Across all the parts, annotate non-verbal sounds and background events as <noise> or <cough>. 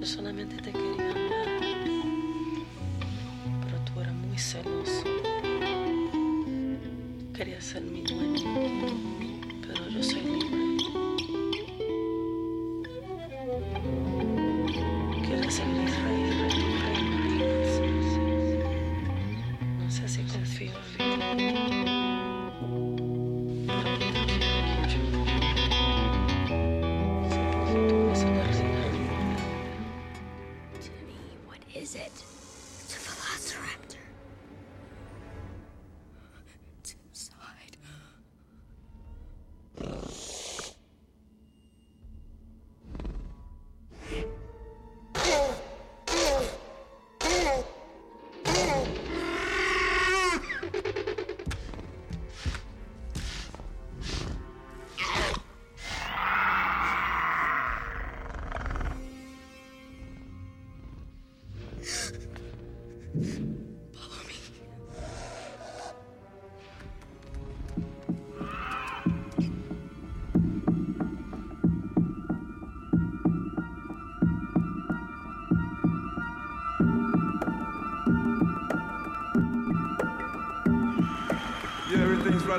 Yo solamente te quería hablar, pero tú eras muy celoso. Querías ser mi dueño.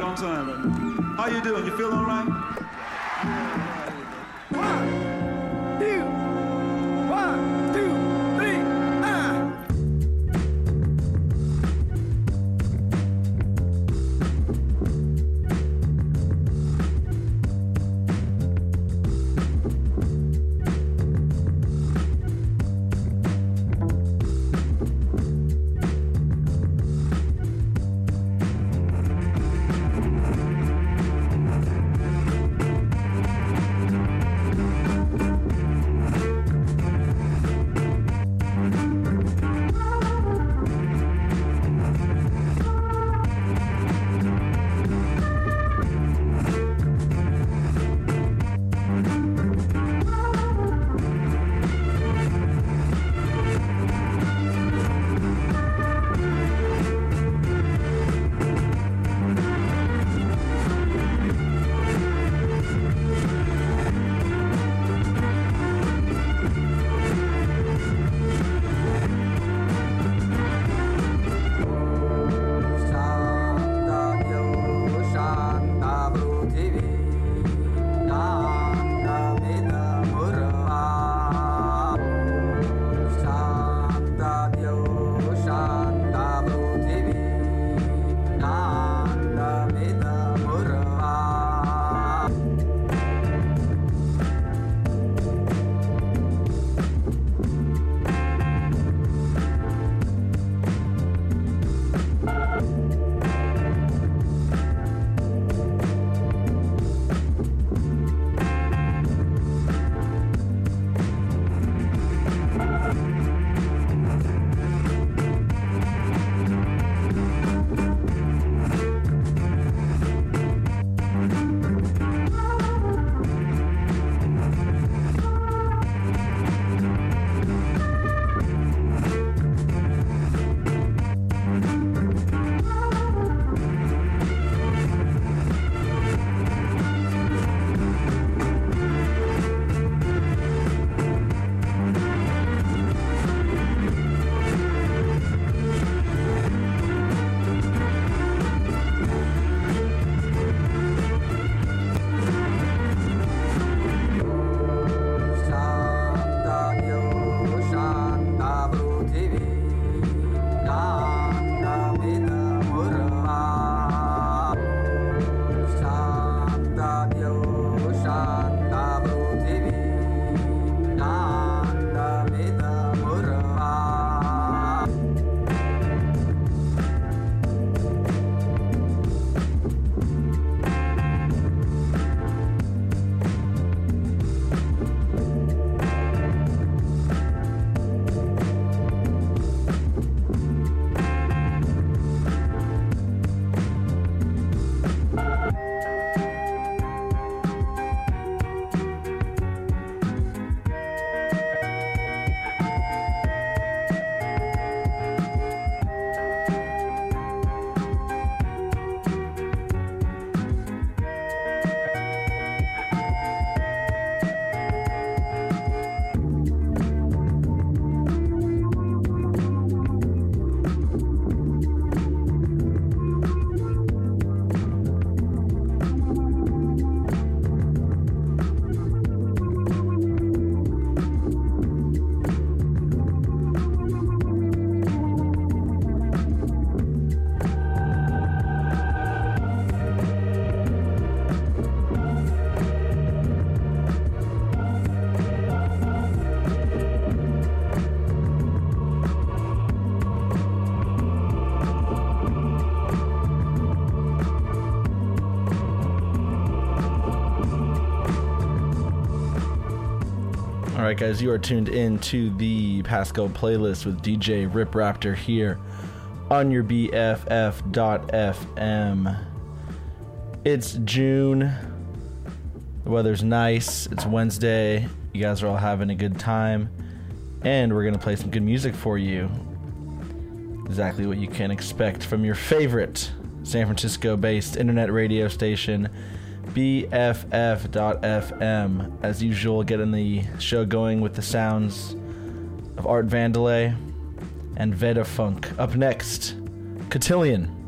long time. How you doing? You feel all right? Guys, you are tuned in to the Pass Go playlist with DJ Rip Raptor here on your BFF.FM. It's June. The weather's nice. It's Wednesday. You guys are all having a good time. And we're going to play some good music for you. Exactly what you can expect from your favorite San Francisco based internet radio station. BFF.FM. As usual, getting the show going with the sounds of Art Vendeley and Veda Funk. Up next, Cotillon.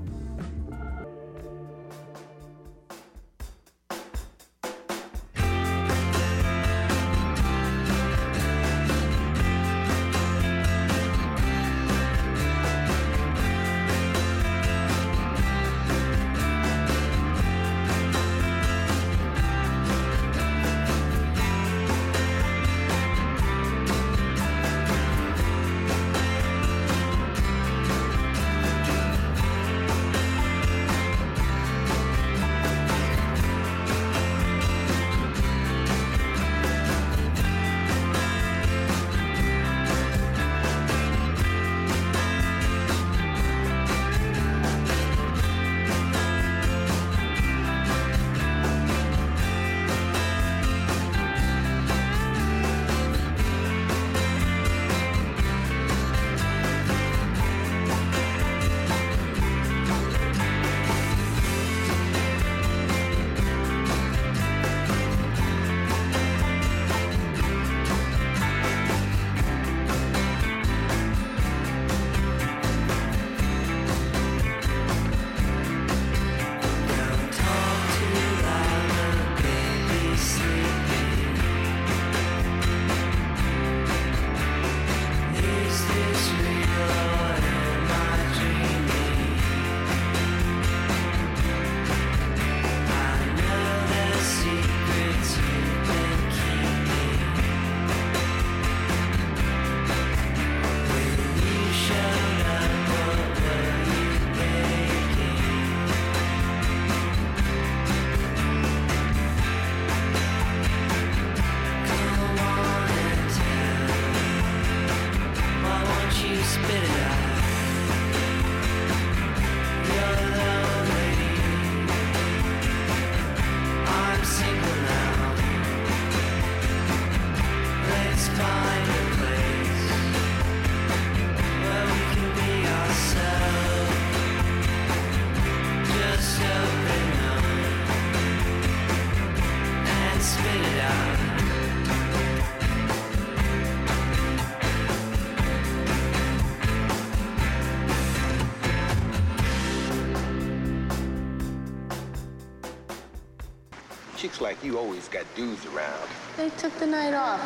You always got dudes around. They took the night off.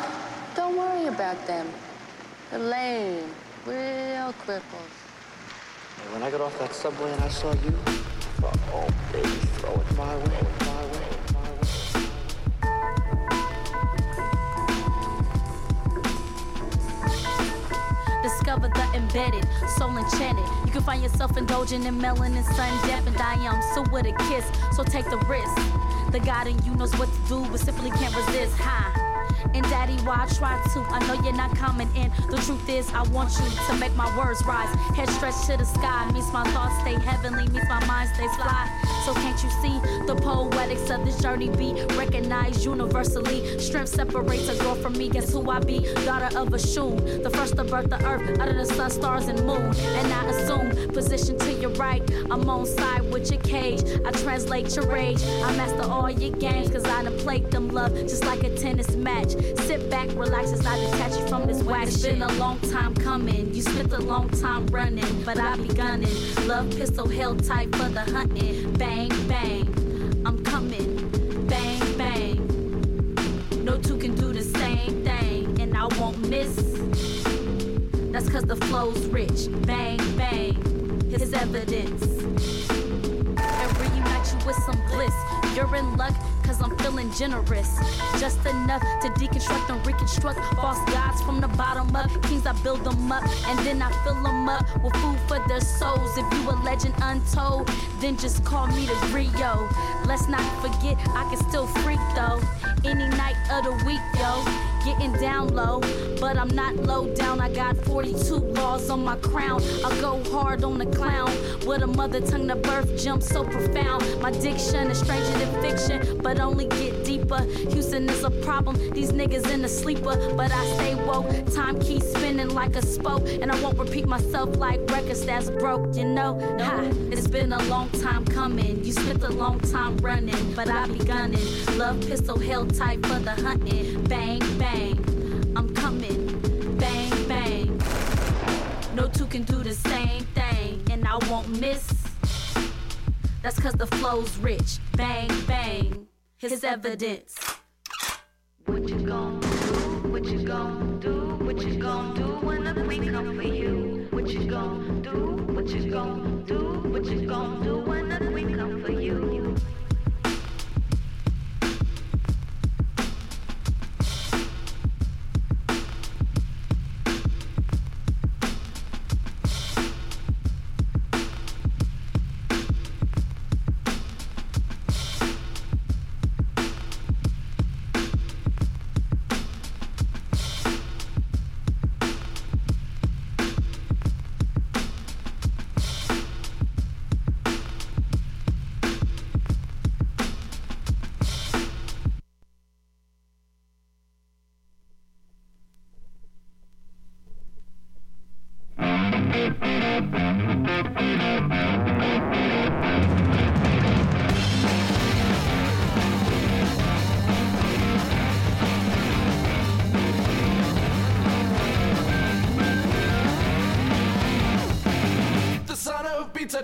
Don't worry about them. They're lame, real cripples. And when I got off that subway and I saw you, I thought, oh, baby, throw it my way, my way, my way. Discover the embedded, soul enchanted. You can find yourself indulging in melanin, sun deaf, and I am so with a kiss. So take the risk. The God in you knows what to do, but simply can't resist. Hi. And daddy, why I try to? I know you're not coming in. The truth is, I want you to make my words rise. Head stretched to the sky, means my thoughts stay heavenly, means my mind stays fly. So can't you see the poetics of this journey be recognized universally? Strength separates a girl from me. Guess who I be? Daughter of a shoon, the first to birth the earth out of the sun, stars, and moon. And I assume position to your right. I'm on side with your cage. I translate your rage. I master all your games, cause I done played them love just like a tennis match. Sit back, relax as I detach you from this wax. It's been a long time coming. You spent a long time running, but I be gunning. Love pistol held tight for the hunting. Bang, bang, I'm coming. Bang, bang. No two can do the same thing, and I won't miss. That's cause the flow's rich. Bang, bang, his evidence. And reunite you with some bliss. You're in luck, feeling generous. Just enough to deconstruct and reconstruct false gods from the bottom up. Kings, I build them up, and then I fill them up with food for their souls. If you a legend untold, then just call me the Rio. Let's not forget, I can still freak though. Any night of the week, yo. Getting down low, but I'm not low down. I got 42 laws on my crown. I go hard on the clown with a mother tongue to birth jump so profound. My diction is stranger than fiction, but only get deeper. Houston is a problem. These niggas in the sleeper, but I stay woke. Time keeps spinning like a spoke, and I won't repeat myself like records that's broke. You know, ha, it's been a long time coming. You spent a long time running, but I be gunning. Love pistol held tight for the hunting. Bang bang, I'm coming. Bang bang. No two can do the same thing, and I won't miss. That's cause the flow's rich. Bang bang, his evidence. What you gon' do? What you gon' do? What you gon' do when the queen come for you? What you gon' do? What you gon' do? What you gon' do when the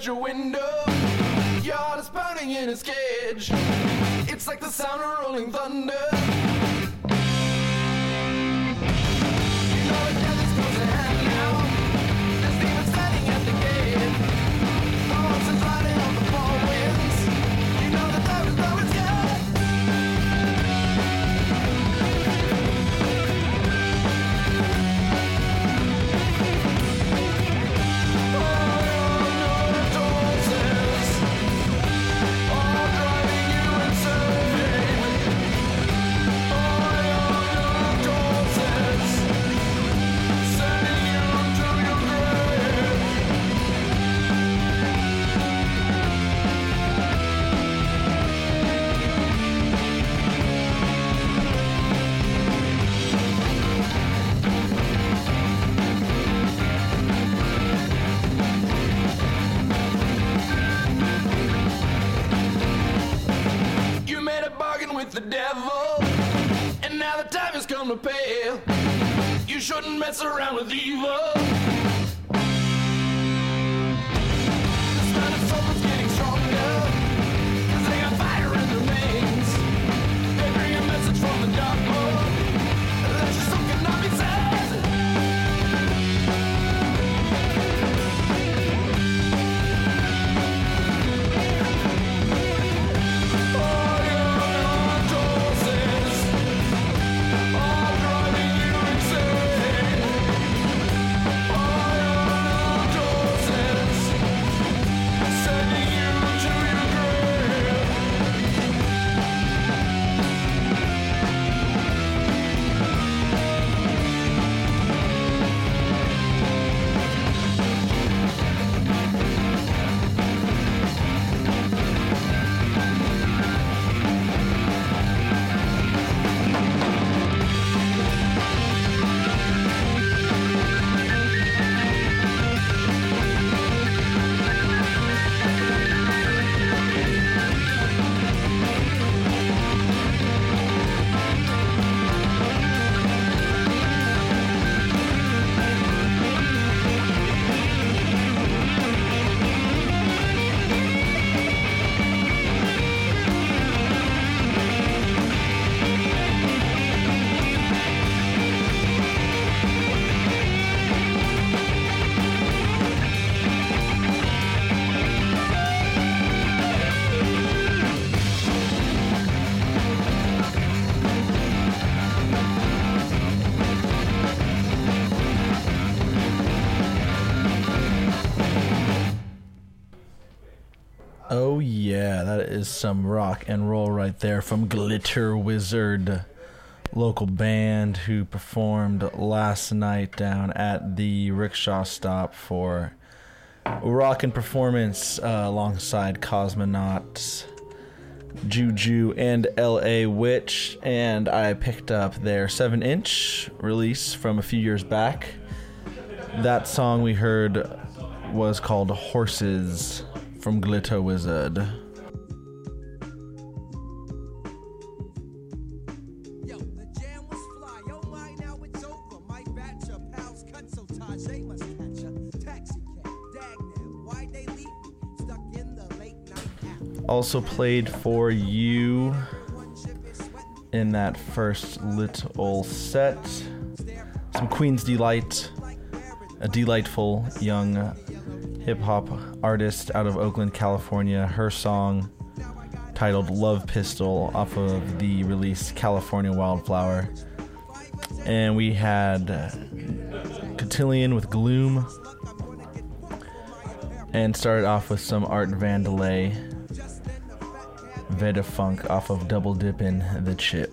your window. You shouldn't mess around with evil. Is some rock and roll right there from Glitter Wizard. local band who performed last night down at the rickshaw stop for a rockin' performance uh, alongside Cosmonauts, Juju, and LA Witch. And I picked up their 7 inch release from a few years back. That song we heard was called Horses from Glitter Wizard. Also played for you in that first little set. Some Queens D. Light, a delightful young hip hop artist out of Oakland, California. Her song titled Love Pistol off of the release California Wildflower. And we had Cotillon with Gloom. And started off with some Art Vendeley Veda Funk off of Double Dipping the Chip.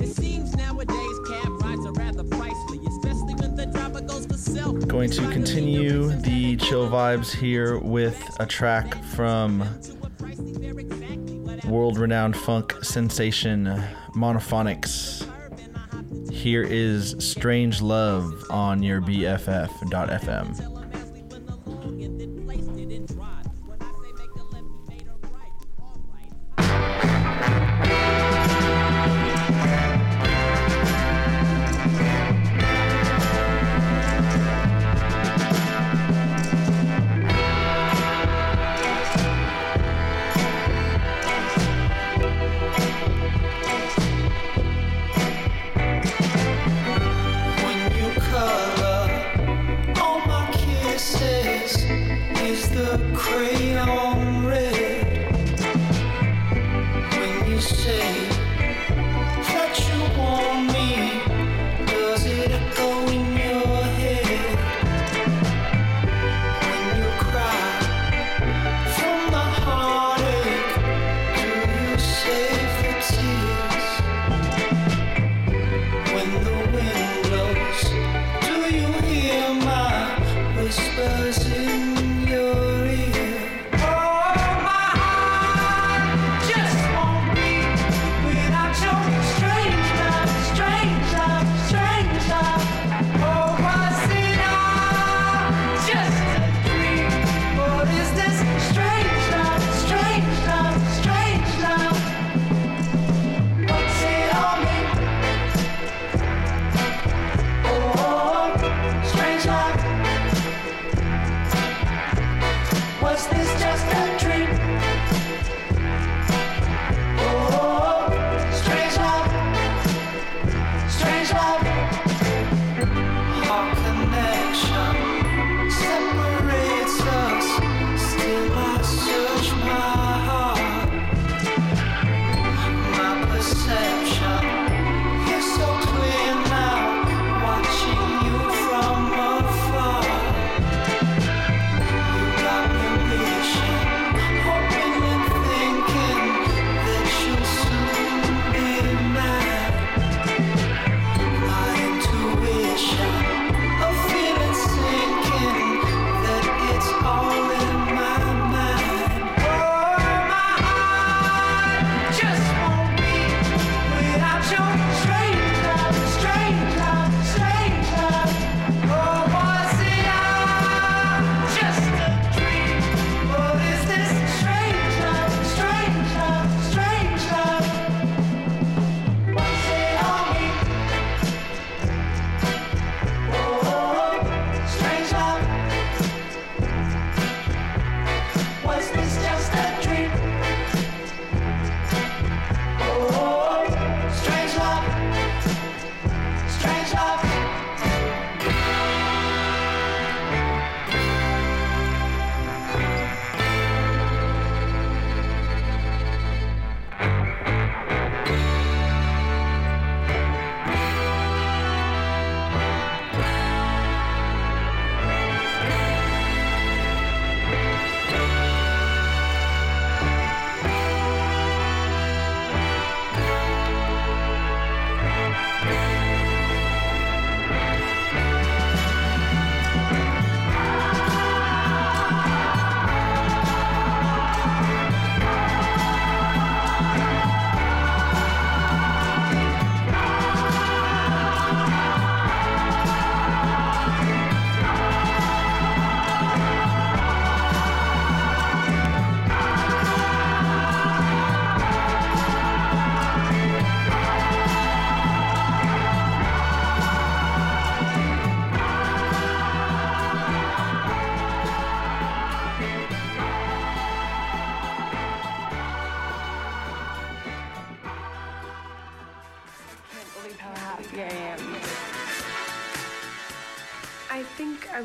It seems nowadays cab rides are rather pricey, especially when the driver goes for self. Going to continue the chill vibes here with a track from world renowned funk sensation Monophonics. Here is Strange Love on your BFF.fm.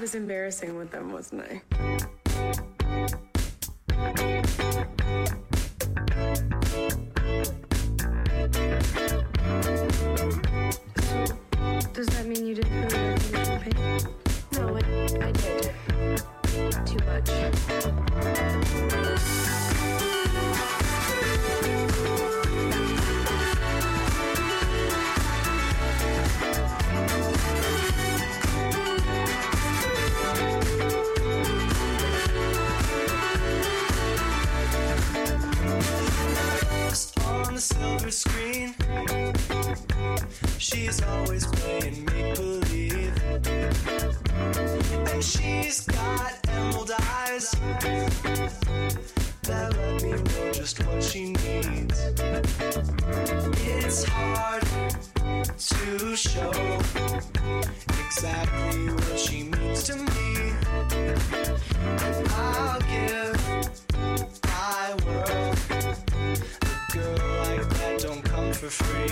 was embarrassing with them, wasn't I? She's got emerald eyes that let me know just what she needs. It's hard to show exactly what she means to me. I'll give my world a girl like that don't come for free.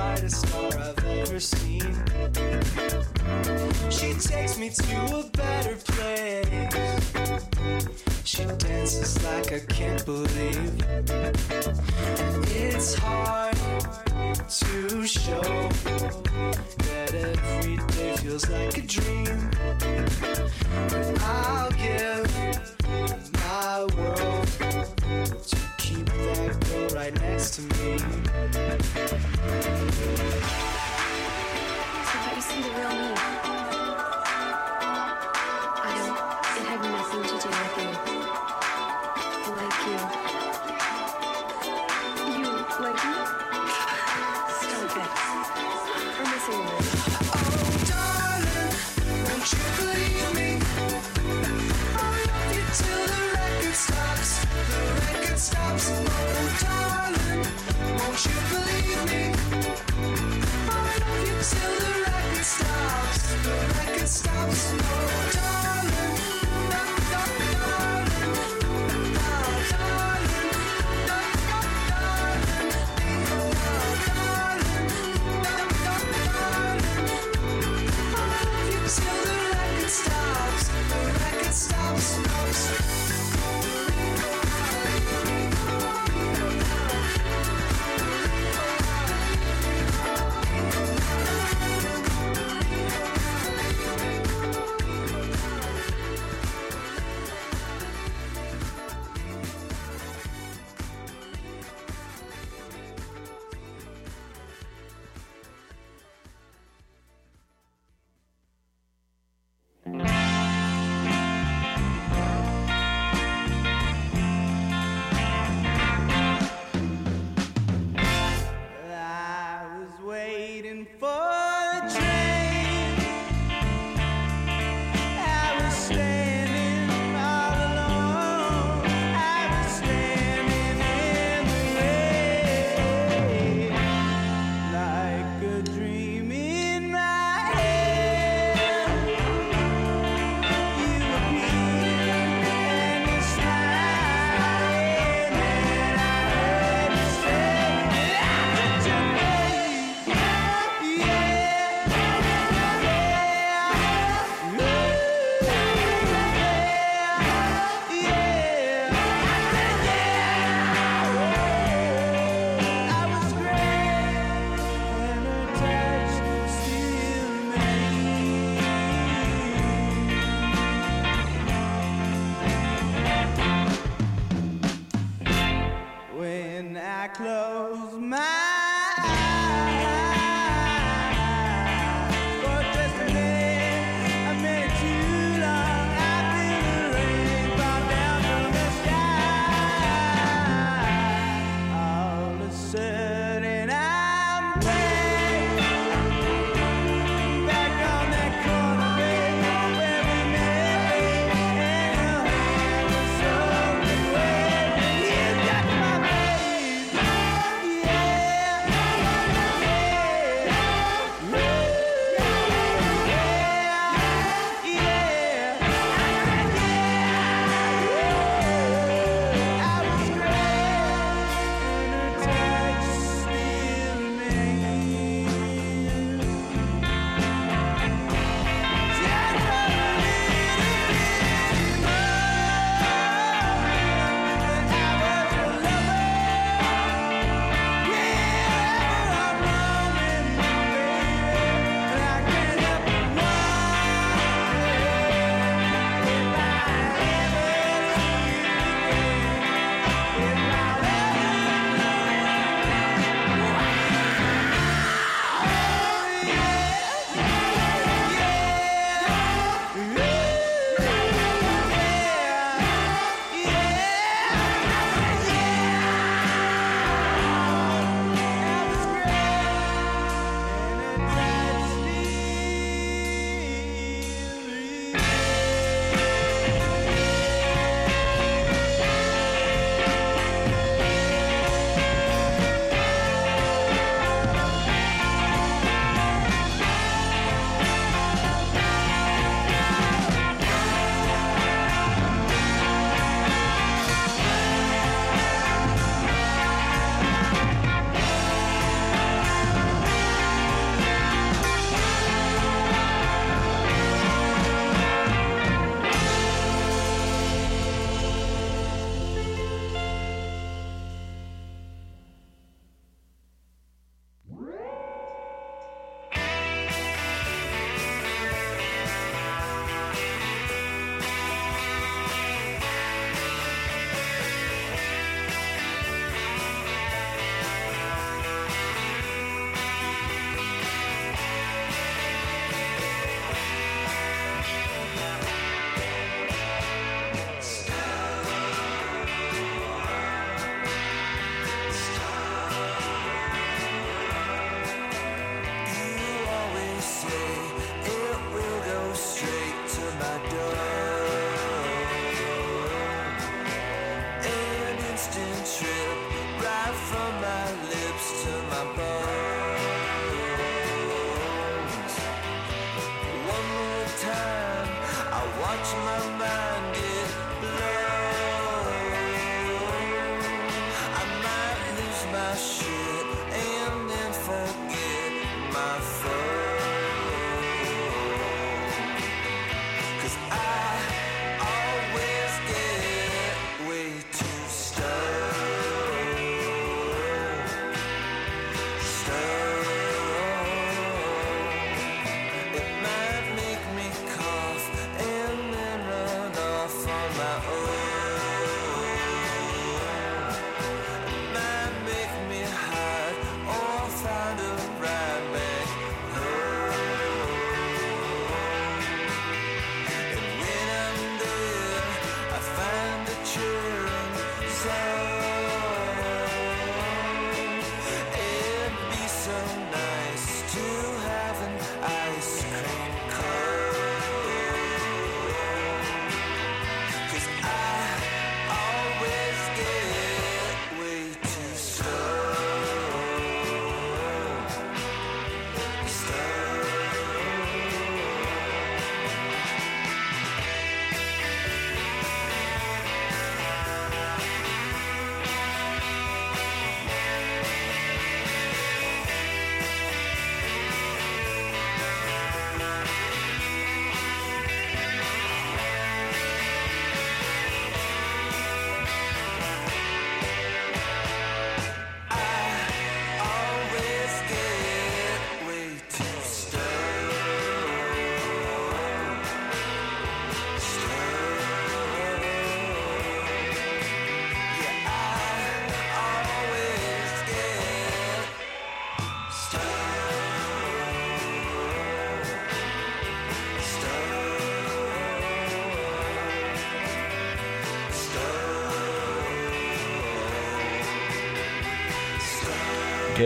brightest star I've ever seen. She takes me to a better place. She dances like I can't believe. And it's hard to show that every day feels like a dream. But I'll give my world to keep that girl right next to me. So that you see the real me. Stops.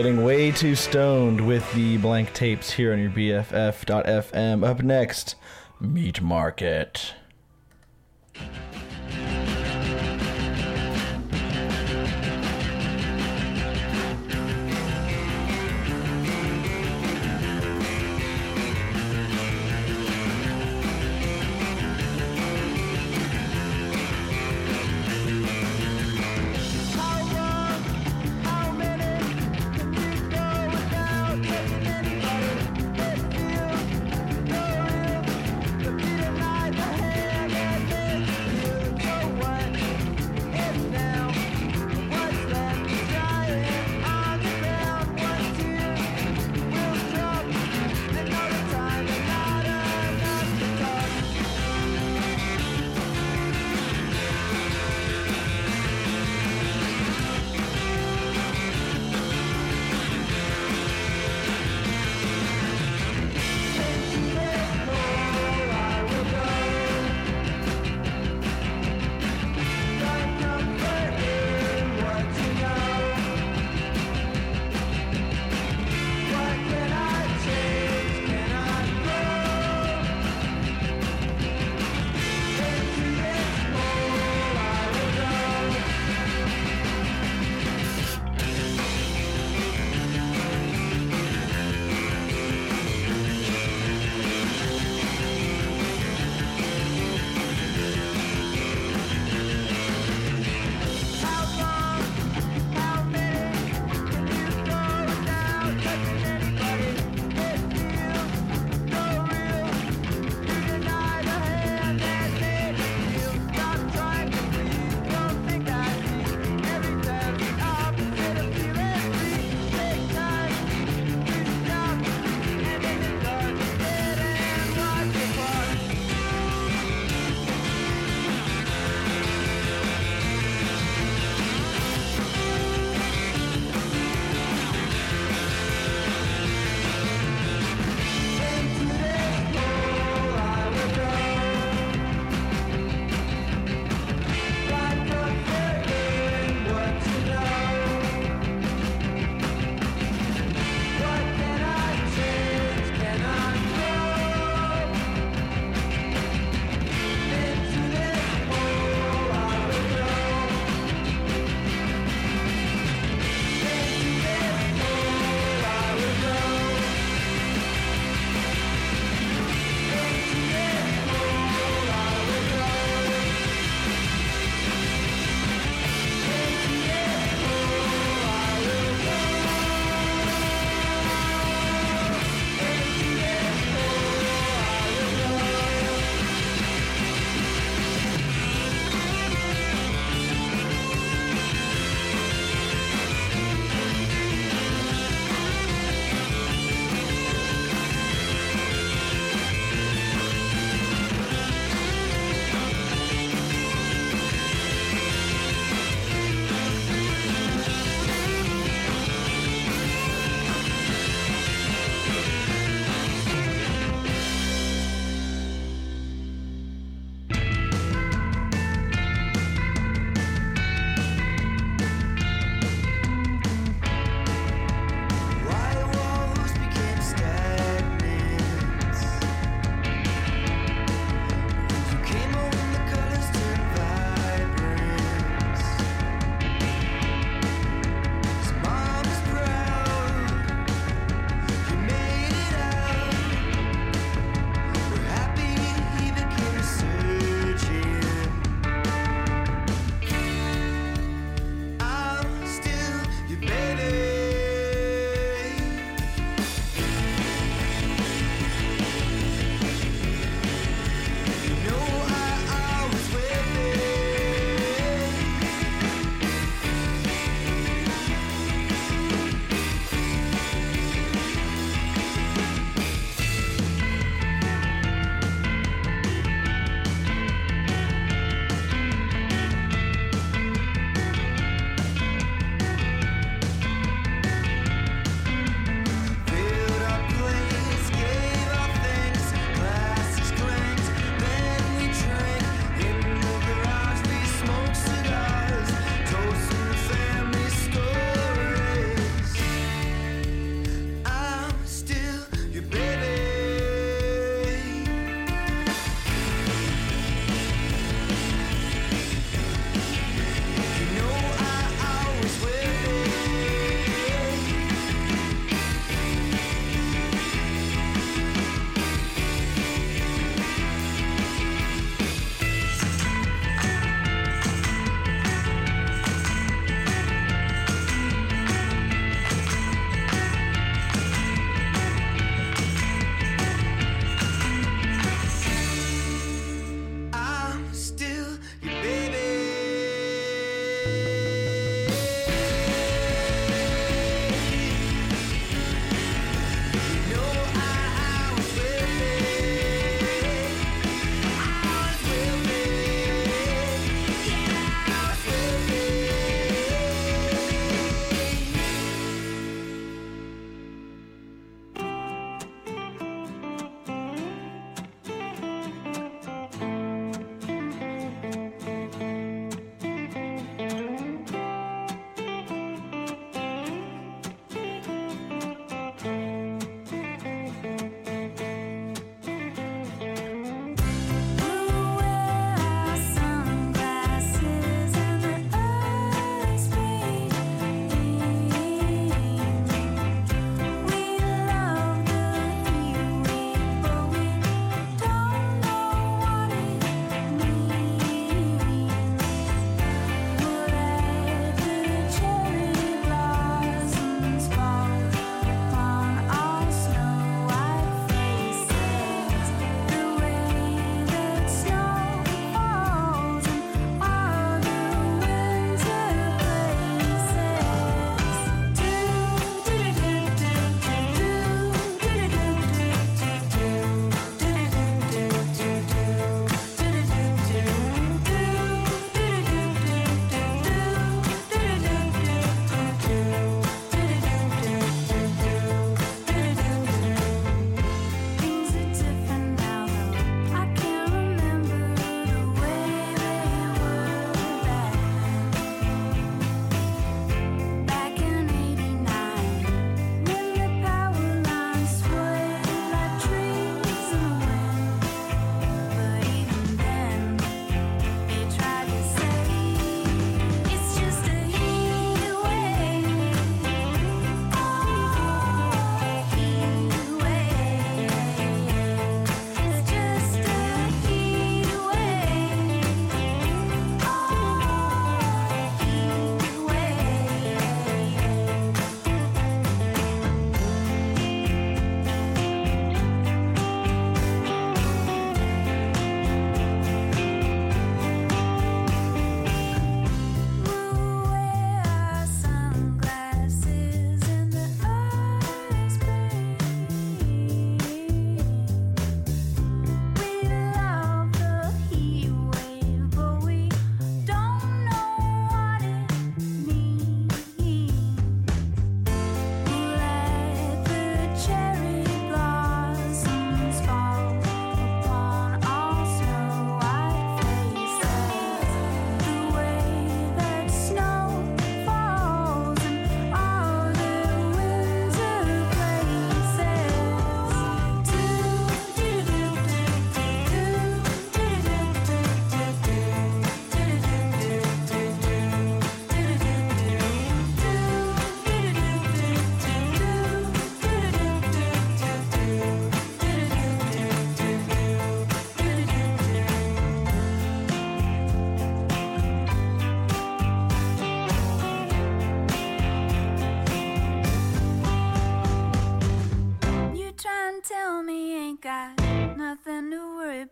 Getting way too stoned with the blank tapes here on your BFF.FM. Up next, Meat Market.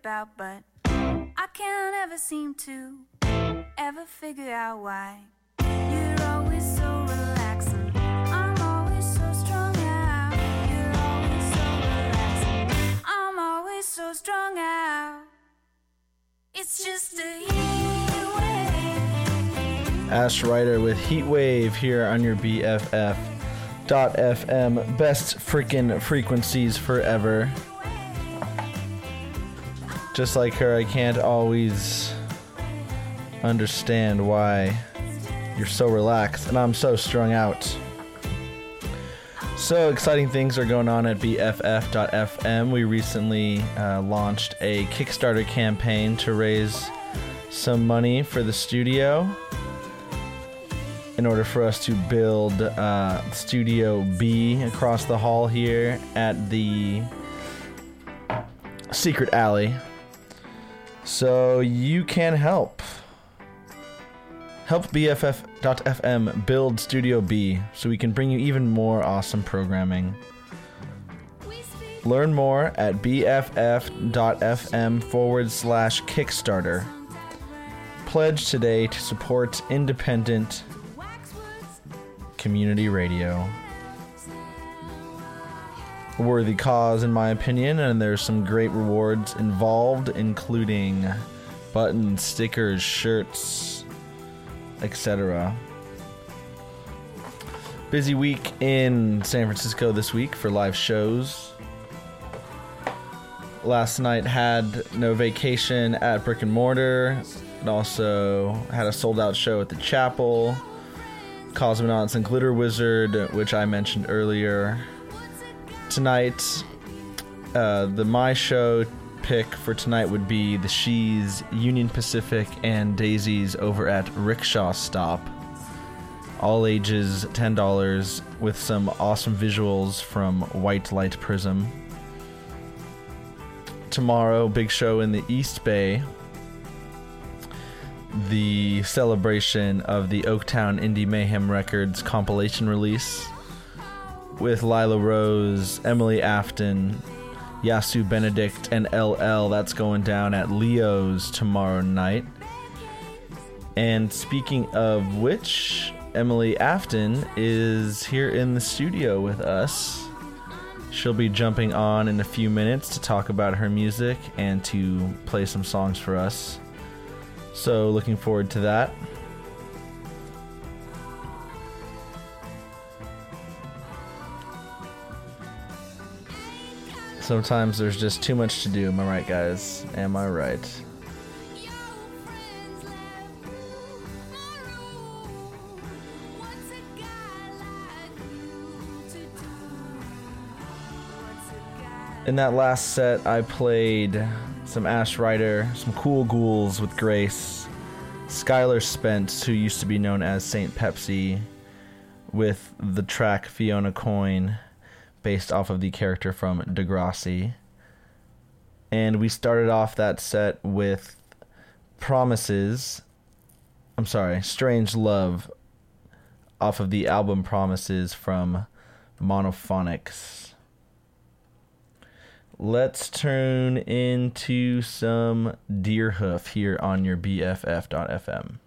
About, but I can't ever seem to ever figure out why. You're always so relaxing. I'm always so strung out. You're always so relaxing. I'm always so strung out. It's just a heat wave. Ash Reiter with Heat Wave here on your BFF. Dot FM, best freaking frequencies forever. Just like her, I can't always understand why you're so relaxed and I'm so strung out. So exciting things are going on at BFF.FM. We recently uh, launched a Kickstarter campaign to raise some money for the studio in order for us to build uh, Studio B across the hall here at the Secret Alley. So you can help. Help BFF.FM build Studio B so we can bring you even more awesome programming. Learn more at BFF.FM forward slash Kickstarter. Pledge today to support independent community radio. Worthy cause, in my opinion, and there's some great rewards involved, including buttons, stickers, shirts, etc. Busy week in San Francisco this week for live shows. Last night had no vacation at Brick and Mortar, and also had a sold out show at the Chapel. Cosmonauts and Glitter Wizard, which I mentioned earlier. Tonight, uh, the my show pick for tonight would be the She's, Union Pacific, and Daisy's over at Rickshaw Stop. All ages $10 with some awesome visuals from White Light Prism. Tomorrow, big show in the East Bay the celebration of the Oaktown Indie Mayhem Records compilation release with Lila Rose, Emily Afton, Yasu Benedict, and LL. That's going down at Leo's tomorrow night. And speaking of which, Emily Afton is here in the studio with us. She'll be jumping on in a few minutes to talk about her music and to play some songs for us. So, looking forward to that. Sometimes there's just too much to do, am I right, guys? Am I right? In that last set, I played some Ash Reiter, some Cool Ghouls with Grace, Skylar Spence, who used to be known as Saint Pepsi, with the track Fiona Coyne, based off of the character from Degrassi. And we started off that set with Promises. I'm sorry, Strange Love, off of the album Promises from Monophonics. Let's turn into some Deerhoof here on your BFF.FM.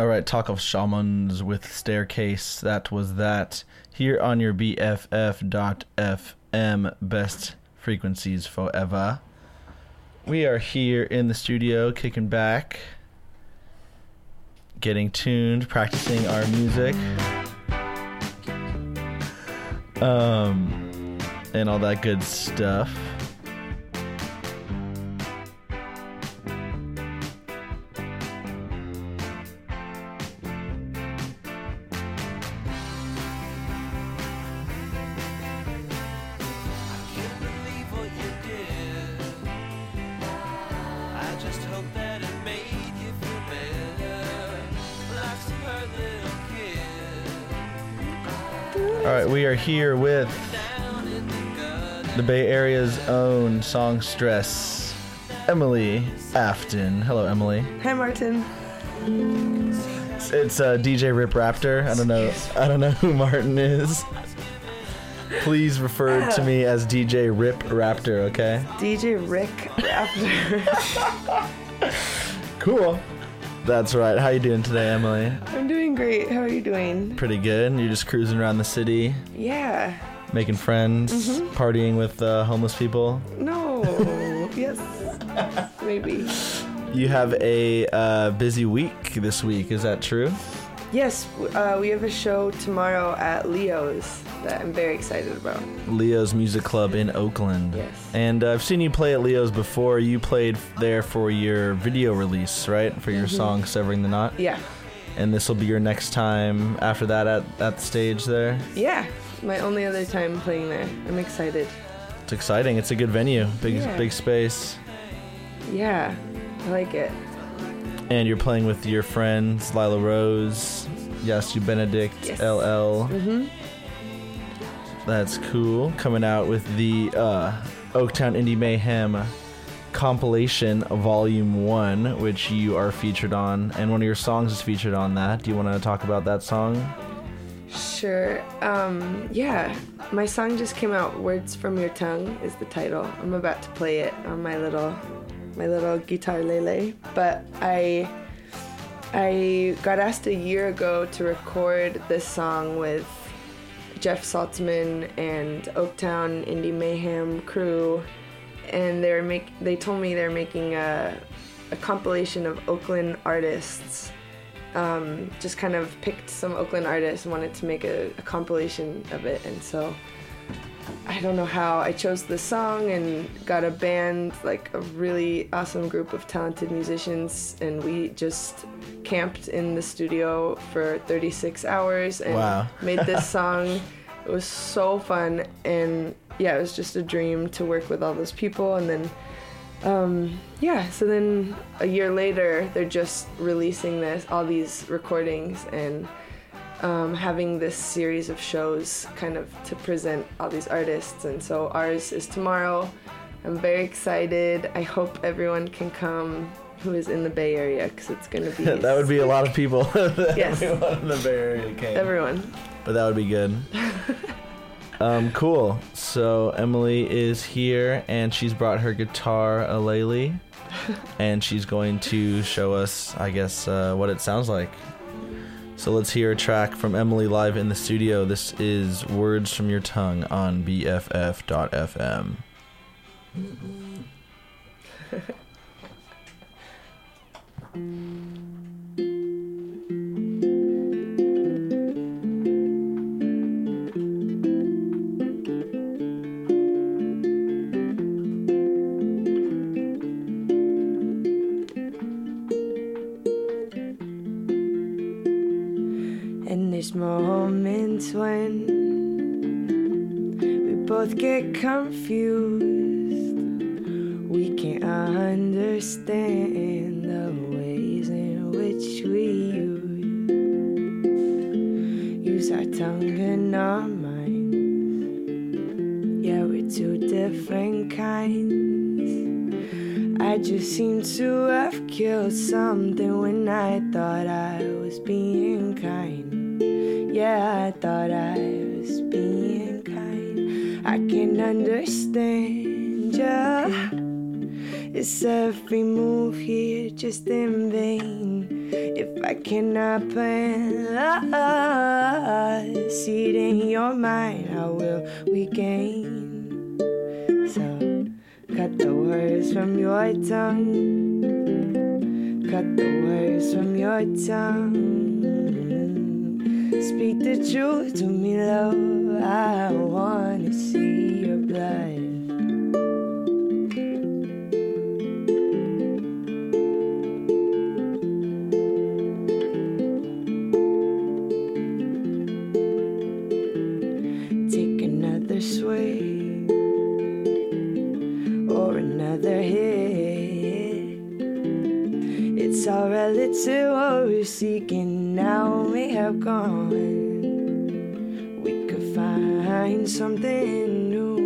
All right, talk of shamans with Starecase. That was that. Here on your BFF.FM, best frequencies forever. We are here in the studio, kicking back, getting tuned, practicing our music, um, and all that good stuff. Here with the Bay Area's own songstress, Emily Afton. Hello, Emily. Hi, Martin. It's, it's uh, DJ Rip Raptor. I don't know. I don't know who <laughs> Martin is. Please refer to me as DJ Rip Raptor. Okay. DJ Rick Raptor. <laughs> Cool. That's right. How you doing today, Emily? I'm doing great. How are you doing? Pretty good. You're just cruising around the city, Yeah. making friends, Mhm. partying with uh, homeless people. No. <laughs> yes. Maybe. You have a uh, busy week this week. Is that true? Yes. w- Uh, we have a show tomorrow at Leo's that I'm very excited about. Leo's Music Club in Oakland. Yes. And uh, I've seen you play at Leo's before. You played there for your video release, right? For your Mhm. song Severing the Knot. Yeah. And this will be your next time after that at, at the stage there. Yeah. My only other time playing there. I'm excited. It's exciting. It's a good venue. Big Yeah. big space. Yeah. I like it. And you're playing with your friends Lila Rose, Yasu Benedict, Yes. LL. Mm-hmm. That's cool. Coming out with the uh, Oaktown Indie Mayhem compilation volume 1 which you are featured on and one of your songs is featured on that. Do you want to talk about that song? Sure. Um, yeah. My song just came out. Words from Your Tongue is the title. I'm about to play it on my little my little guitar lele. But I I got asked a year ago to record this song with Jeff Saltzman and Oaktown Indie Mayhem crew and they were make they told me they're making a a compilation of Oakland artists um, just kind of picked some Oakland artists and wanted to make a, a compilation of it. And so I don't know how I chose this song and got a band, like a really awesome group of talented musicians, and we just camped in the studio for 36 hours and Wow. made this <laughs> song. It was so fun, and yeah, it was just a dream to work with all those people, and then um, yeah, so then a year later, they're just releasing this, all these recordings, and um, having this series of shows kind of to present all these artists. And so ours is tomorrow. I'm very excited. I hope everyone can come who is in the Bay Area because it's going to be <laughs> that would be a lot of people. <laughs> Yes. Everyone in the Bay Area came. everyone. But that would be good. <laughs> um, cool. So Emily is here, and she's brought her guitar, a Laylee, <laughs> and she's going to show us, I guess, uh, what it sounds like. So let's hear a track from Emily live in the studio. This is "Words from Your Tongue" on BFF.FM. <laughs> both get confused. We can't understand the ways in which we use, use our tongue and our minds. Yeah, we're two different kinds. I just seem to have killed something when I thought I was being kind. Yeah, I thought I was being. I can understand ya. Is every move here just in vain? If I cannot plant a seed in your mind, how will we gain? So cut the words from your tongue. Cut the words from your tongue. Speak the truth to me, love. I wanna see your blood. Take another sway or another hit. It's all relative what we're seeking now may have gone. Find something new,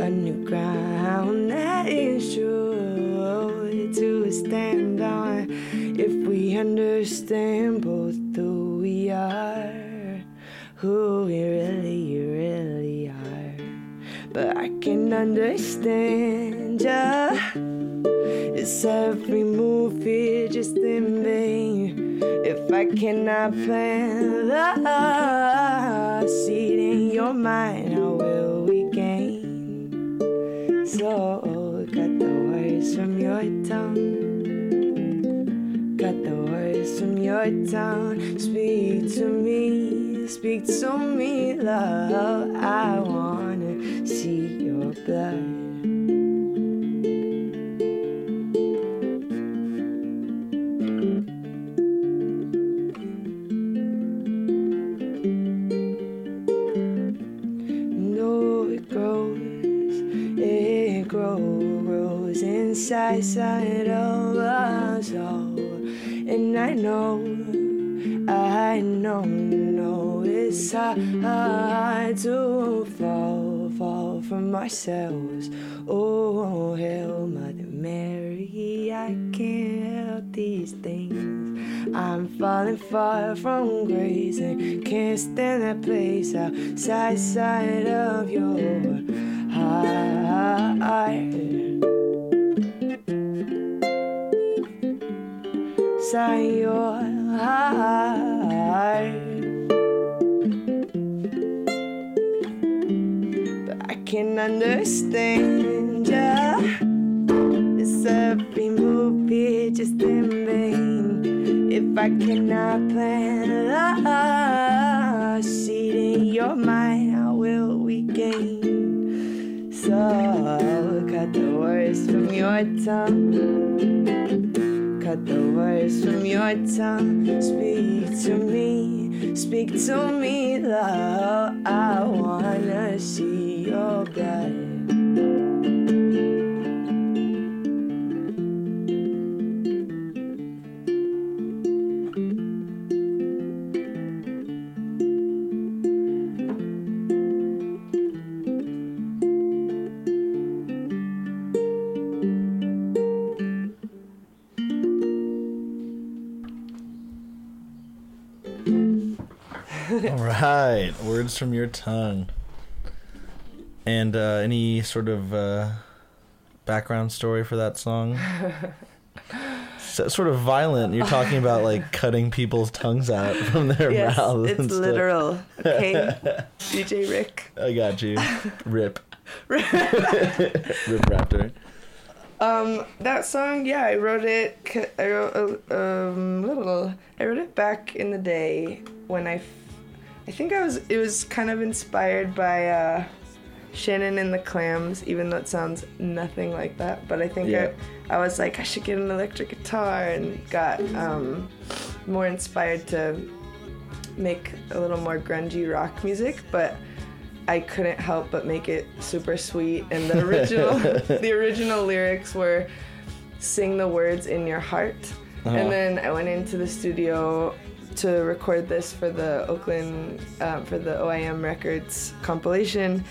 a new ground that is sure to stand on. If we understand both who we are, who we really, really are. But I can understand ya. Is every movie just in vain? I cannot plant the seed in your mind, how will we gain? So cut the words from your tongue. Cut the words from your tongue. Speak to me, speak to me, love. I wanna see your blood. Side of us all. And I know, I know, know it's hard to fall, fall from ourselves. Oh, hail Mother Mary, I can't help these things. I'm falling far from grace and can't stand that place outside side of your heart. Side your heart. But I can understand ya. It's every movie just in vain. If I cannot plant a seed in your mind, how will we gain? So cut the words from your tongue. Cut the words from your tongue. Speak to me, speak to me, love. I wanna see your blood. Words from your tongue. And uh, any sort of uh, background story for that song? <laughs> So, sort of violent. You're talking about like <laughs> cutting people's tongues out from their yes, mouths. it's literal. Okay, <laughs> DJ Rick. I got you. Rip. Rip Raptor. Um, that song, yeah, I wrote it. I wrote uh, um, little. I wrote it back in the day when I, I think I was. It was kind of inspired by uh, Shannon and the Clams, even though it sounds nothing like that. But I think Yeah. I, I was like, I should get an electric guitar, and got um, more inspired to make a little more grungy rock music, but. I couldn't help but make it super sweet. And the original, <laughs> the original lyrics were, "Sing the words in your heart." Uh-huh. And then I went into the studio to record this for the Oakland, uh, for the OIM Records compilation.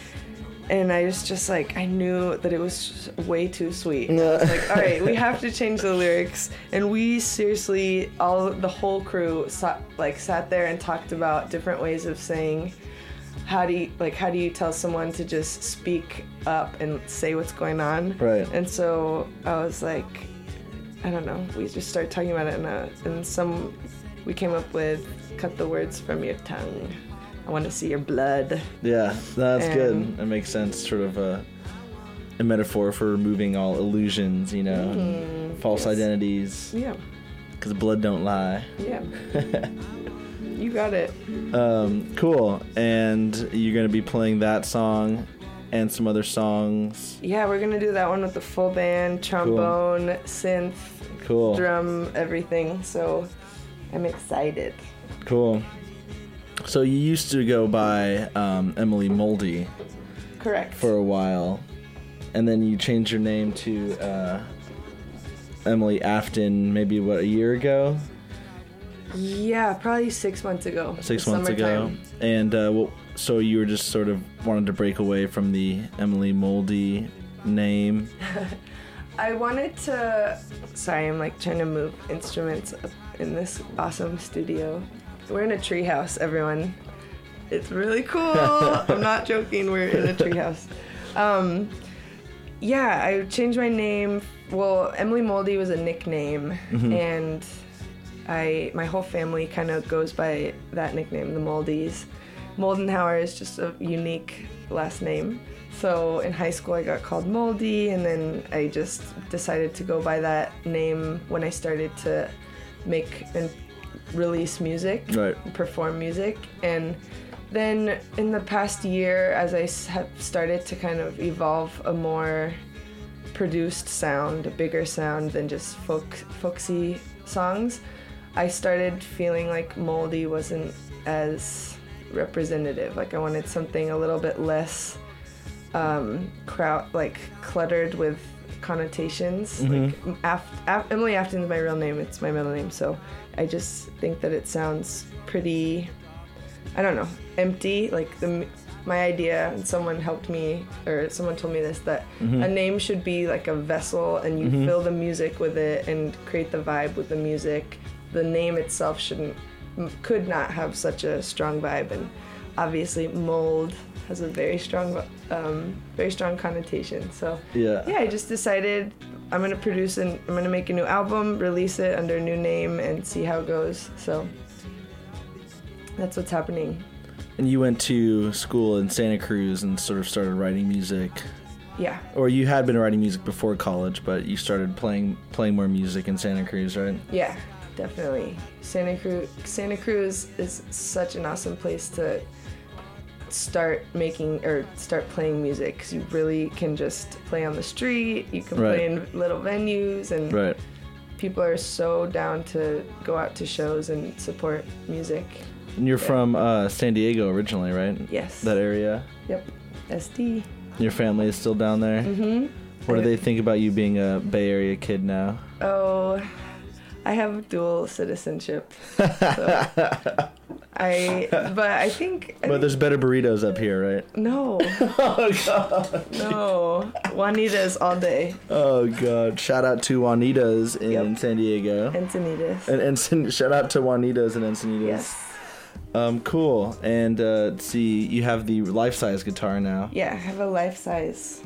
And I was just like, I knew that it was way too sweet. I was like, all right, we have to <laughs> change the lyrics. And we seriously, all the whole crew, sat, like sat there and talked about different ways of saying how do you like how do you tell someone to just speak up and say what's going on Right. and so i was like I don't know. We just started talking about it, and uh, and some we came up with cut the words from your tongue. I want to see your blood. Yeah, that's And- good. That makes sense. Sort of a, a metaphor for removing all illusions, you know, Mhm, false yes. identities. Yeah. Because blood don't lie. Yeah. <laughs> you got it. Um, cool. And you're gonna be playing that song and some other songs. Yeah, we're gonna do that one with the full band, trombone, synth, Cool. drum, everything. So I'm excited. Cool. So you used to go by um, Emily Moldy Correct. for a while, and then you changed your name to uh, Emily Afton. Maybe what a year ago, Yeah, probably six months ago. six months ago, and uh, well, so you were just sort of wanted to break away from the Emily Moldy name. <laughs> I wanted to. Sorry, I'm like trying to move instruments up in this awesome studio. We're in a treehouse, everyone. It's really cool. <laughs> I'm not joking. We're in a treehouse. Um, yeah, I changed my name. Well, Emily Moldy was a nickname, Mhm. and I my whole family kind of goes by that nickname, the Moldys. Moldenhauer is just a unique last name. So in high school, I got called Moldy, and then I just decided to go by that name when I started to make and release music, Right. perform music, and then in the past year, as I have started to kind of evolve a more produced sound, a bigger sound than just folk folksy songs, I started feeling like Moldy wasn't as representative. Like I wanted something a little bit less um, crowd, like cluttered with connotations. Like Af- Af- Emily Afton's my real name. It's my middle name, so I just think that it sounds pretty. I don't know, empty. Like the my idea, and someone helped me, or someone told me this that Mhm. a name should be like a vessel, and you Mhm. fill the music with it and create the vibe with the music. The name itself shouldn't, could not have such a strong vibe, and obviously mold has a very strong, um, very strong connotation. So Yeah. yeah, I just decided I'm gonna produce and I'm gonna make a new album, release it under a new name, and see how it goes. So that's what's happening. And you went to school in Santa Cruz and sort of started writing music. Yeah. Or you had been writing music before college, but you started playing playing more music in Santa Cruz, right? Yeah, definitely. Santa Cruz Santa Cruz is such an awesome place to start making or start playing music because you really can just play on the street. You can play in little venues and Right. people are so down to go out to shows and support music. And you're from uh, San Diego originally, right? Yes. That area. Yep. SD. Your family is still down there. Mm-hmm. What do they think about you being a Bay Area kid now? Oh, I have dual citizenship. So <laughs> I, but I think. I But there's better burritos up here, right? No. <laughs> oh god. No. Juanitas all day. Oh god! Shout out to Juanitas in San Diego. Encinitas. And, and shout out to Juanitas and Encinitas. Yes. Um, cool. And uh, see, you have the life-size guitar now. Yeah, I have a life size.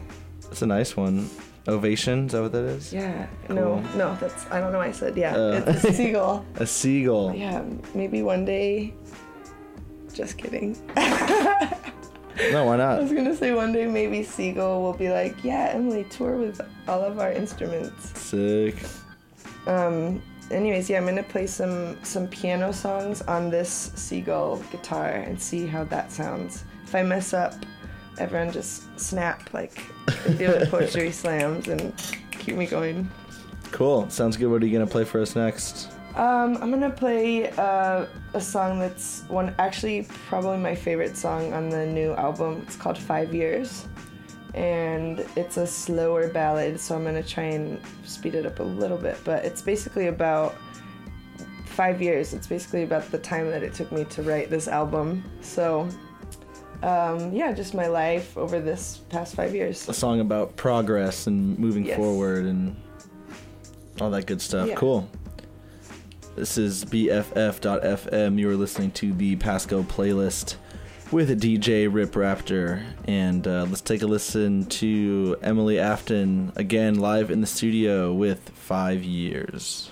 It's a nice one. Ovation, is that what that is? Yeah. Cool. No, no, that's I don't know why I said yeah. Uh, it's a <laughs> seagull. A seagull. Yeah, maybe one day. Just kidding. <laughs> No, why not? I was gonna say one day maybe Seagull will be like, yeah, Emily, tour with all of our instruments. Sick. Um. Anyways, yeah, I'm gonna play some some piano songs on this Seagull guitar and see how that sounds. If I mess up, everyone just snap like they do poetry <laughs> slams and keep me going. Cool. Sounds good. What are you gonna play for us next? Um, I'm gonna play uh, a song that's one actually probably my favorite song on the new album. It's called Five Years, and it's a slower ballad. So I'm gonna try and speed it up a little bit. But it's basically about five years. It's basically about the time that it took me to write this album. So um, yeah, just my life over this past five years. A song about progress and moving Yes. forward and all that good stuff. Yeah. Cool. This is BFF.FM. You are listening to the Pass Go playlist with DJ Rip Raptor. And uh, let's take a listen to Emily Afton again live in the studio with Five Years.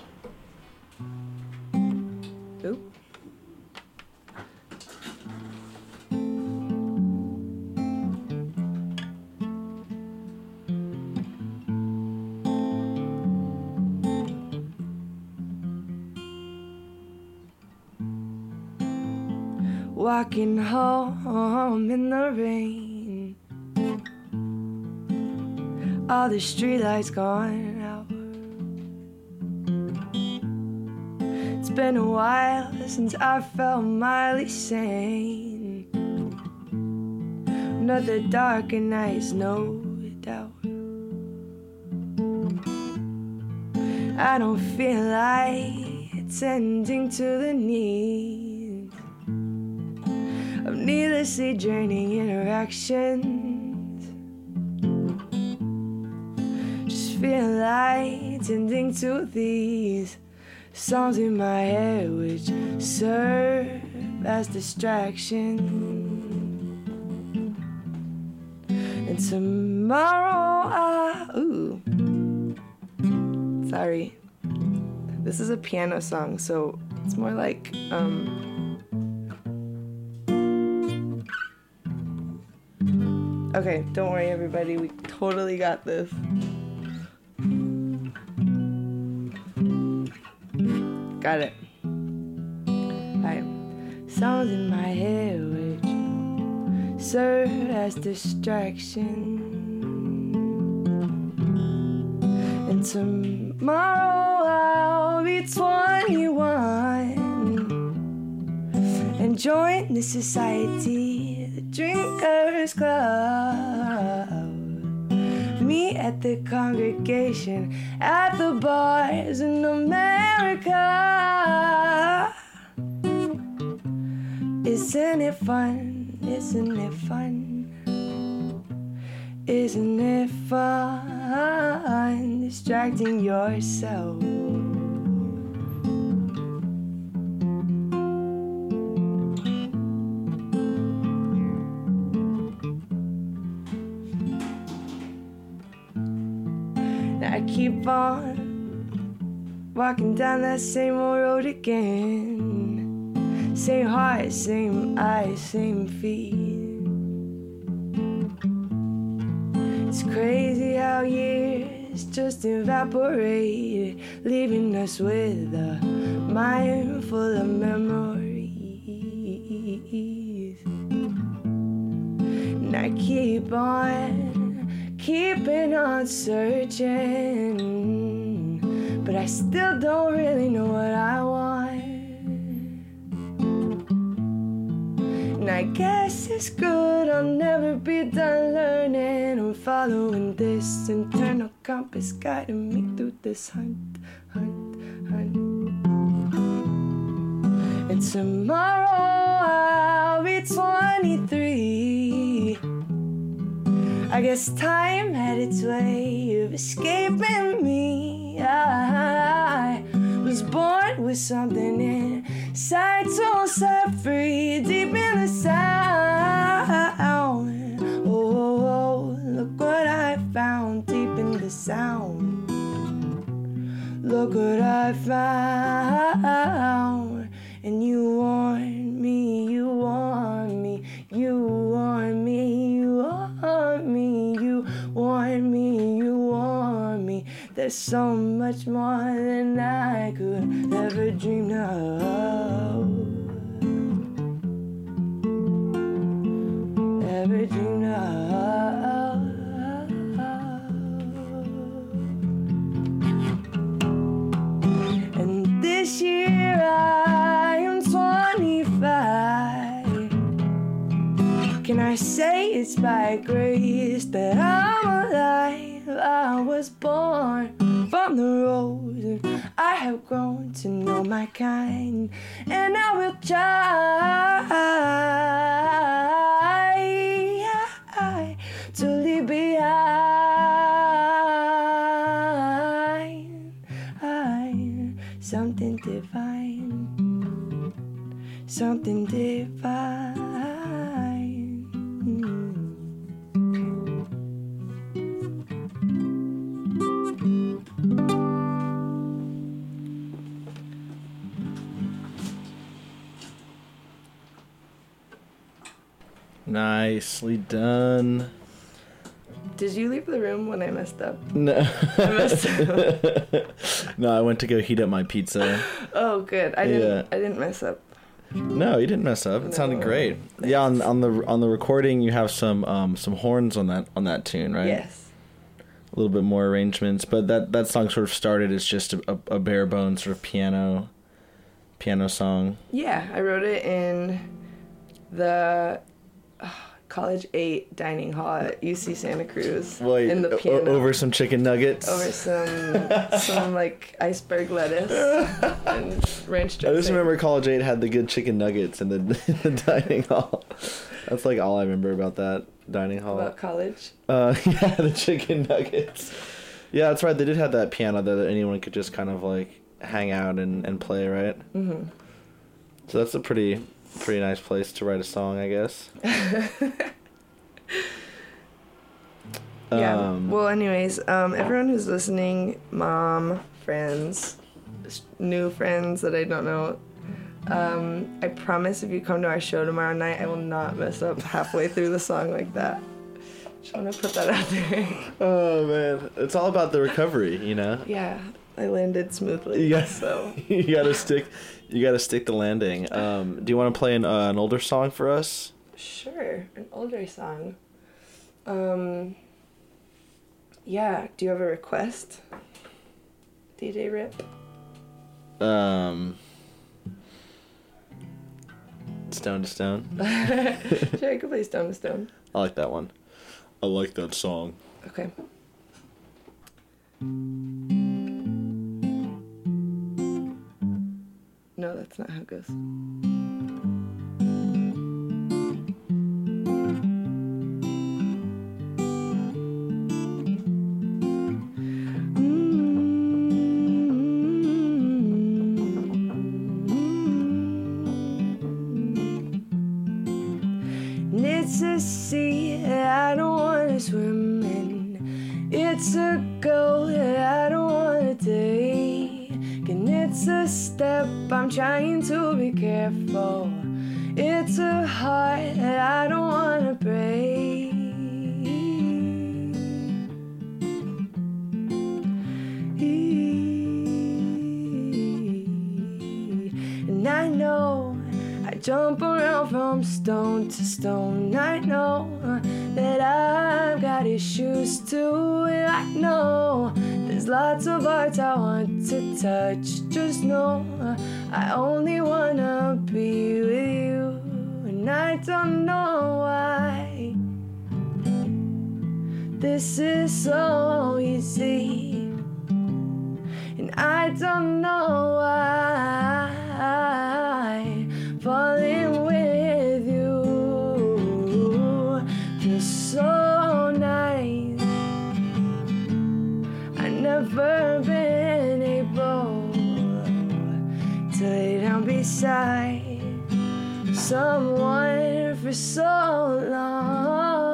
Walking home in the rain. All the streetlights gone out. It's been a while since I felt mildly sane. Another dark and nights, no doubt. I don't feel like attending to the needs of needlessly draining interactions. Just feel like tending to these songs in my head, which serve as distraction. And tomorrow, I ooh, sorry, this is a piano song, so it's more like um. Okay, don't worry, everybody. We totally got this. Got it. Alright. Sounds in my head which serve as distraction. And tomorrow I'll be 21 and join the society, Drinkers Club. Meet at the congregation at the bars in America. Isn't it fun? Isn't it fun? Isn't it fun distracting yourself? Keep on walking down that same old road again. Same heart, same eyes, same feet. It's crazy how years just evaporate, leaving us with a mind full of memories. And I keep on keeping on searching, but I still don't really know what I want. And I guess it's good, I'll never be done learning or following this internal compass guiding me through this hunt, hunt, hunt. And tomorrow I'll be 23. I guess time had its way of escaping me. I was born with something inside, so set free, deep in the sound. Oh, look what I found deep in the sound. Look what I found. And you want me, you want me, you want me, me, you want me. There's so much more than I could ever dream of. Ever dream of. And this year I am 25. Can I say it's by grace that I'm alive? I was born from the rose, and I have grown to know my kind, and I will try to leave behind something divine, something divine. Nicely done. Did you leave the room when I messed up? No. I messed <laughs> no, I went to go heat up my pizza. Oh, good. I didn't. Yeah. I didn't mess up. No, you didn't mess up. It sounded great. Yeah, on, on the on the recording, you have some um some horns on that on that tune, right? Yes. A little bit more arrangements, but that that song sort of started as just a, a, a bare bones sort of piano piano song. Yeah, I wrote it in the College Eight dining hall at UC Santa Cruz. In the piano. over some chicken nuggets. over some <laughs> some like iceberg lettuce <laughs> and ranch I just remember College Eight had the good chicken nuggets in the, <laughs> in the dining hall. That's like all I remember about that dining hall. about college. Uh, yeah, the chicken nuggets. Yeah, that's right. They did have that piano there that anyone could just kind of like hang out and, and play, right? hmm So that's a pretty pretty nice place to write a song, I guess. <laughs> Yeah. Um, well, anyways, um, everyone who's listening, mom, friends, new friends that I don't know, um, I promise if you come to our show tomorrow night, I will not mess up halfway through the song like that. Just want to put that out there. <laughs> oh man, it's all about the recovery, you know. yeah, I landed smoothly. Yeah. So <laughs> you gotta stick. You gotta stick the landing. Um, do you want to play an, uh, an older song for us? sure, an older song. Um. Yeah. Do you have a request? DJ Rip. Um, Stone to Stone. <laughs> sure, I could play Stone to Stone. I like that one. I like that song. Okay. No, that's not how it goes. And It's a sea I don't wanna swim in. It's a I don't wanna take. And it's a step I'm trying to be careful. It's a heart that I don't wanna break. And I know I jump around from stone to stone. I know that I've got issues too. And I know there's lots of arts I want to touch. Just know I only wanna be with you. And I don't know why this is so easy. And I don't know why falling beside someone for so long.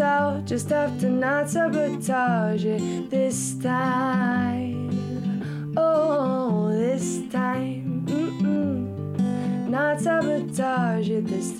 I'll just have to not sabotage it this time. Oh, this time. Mm-mm. Not sabotage it this time.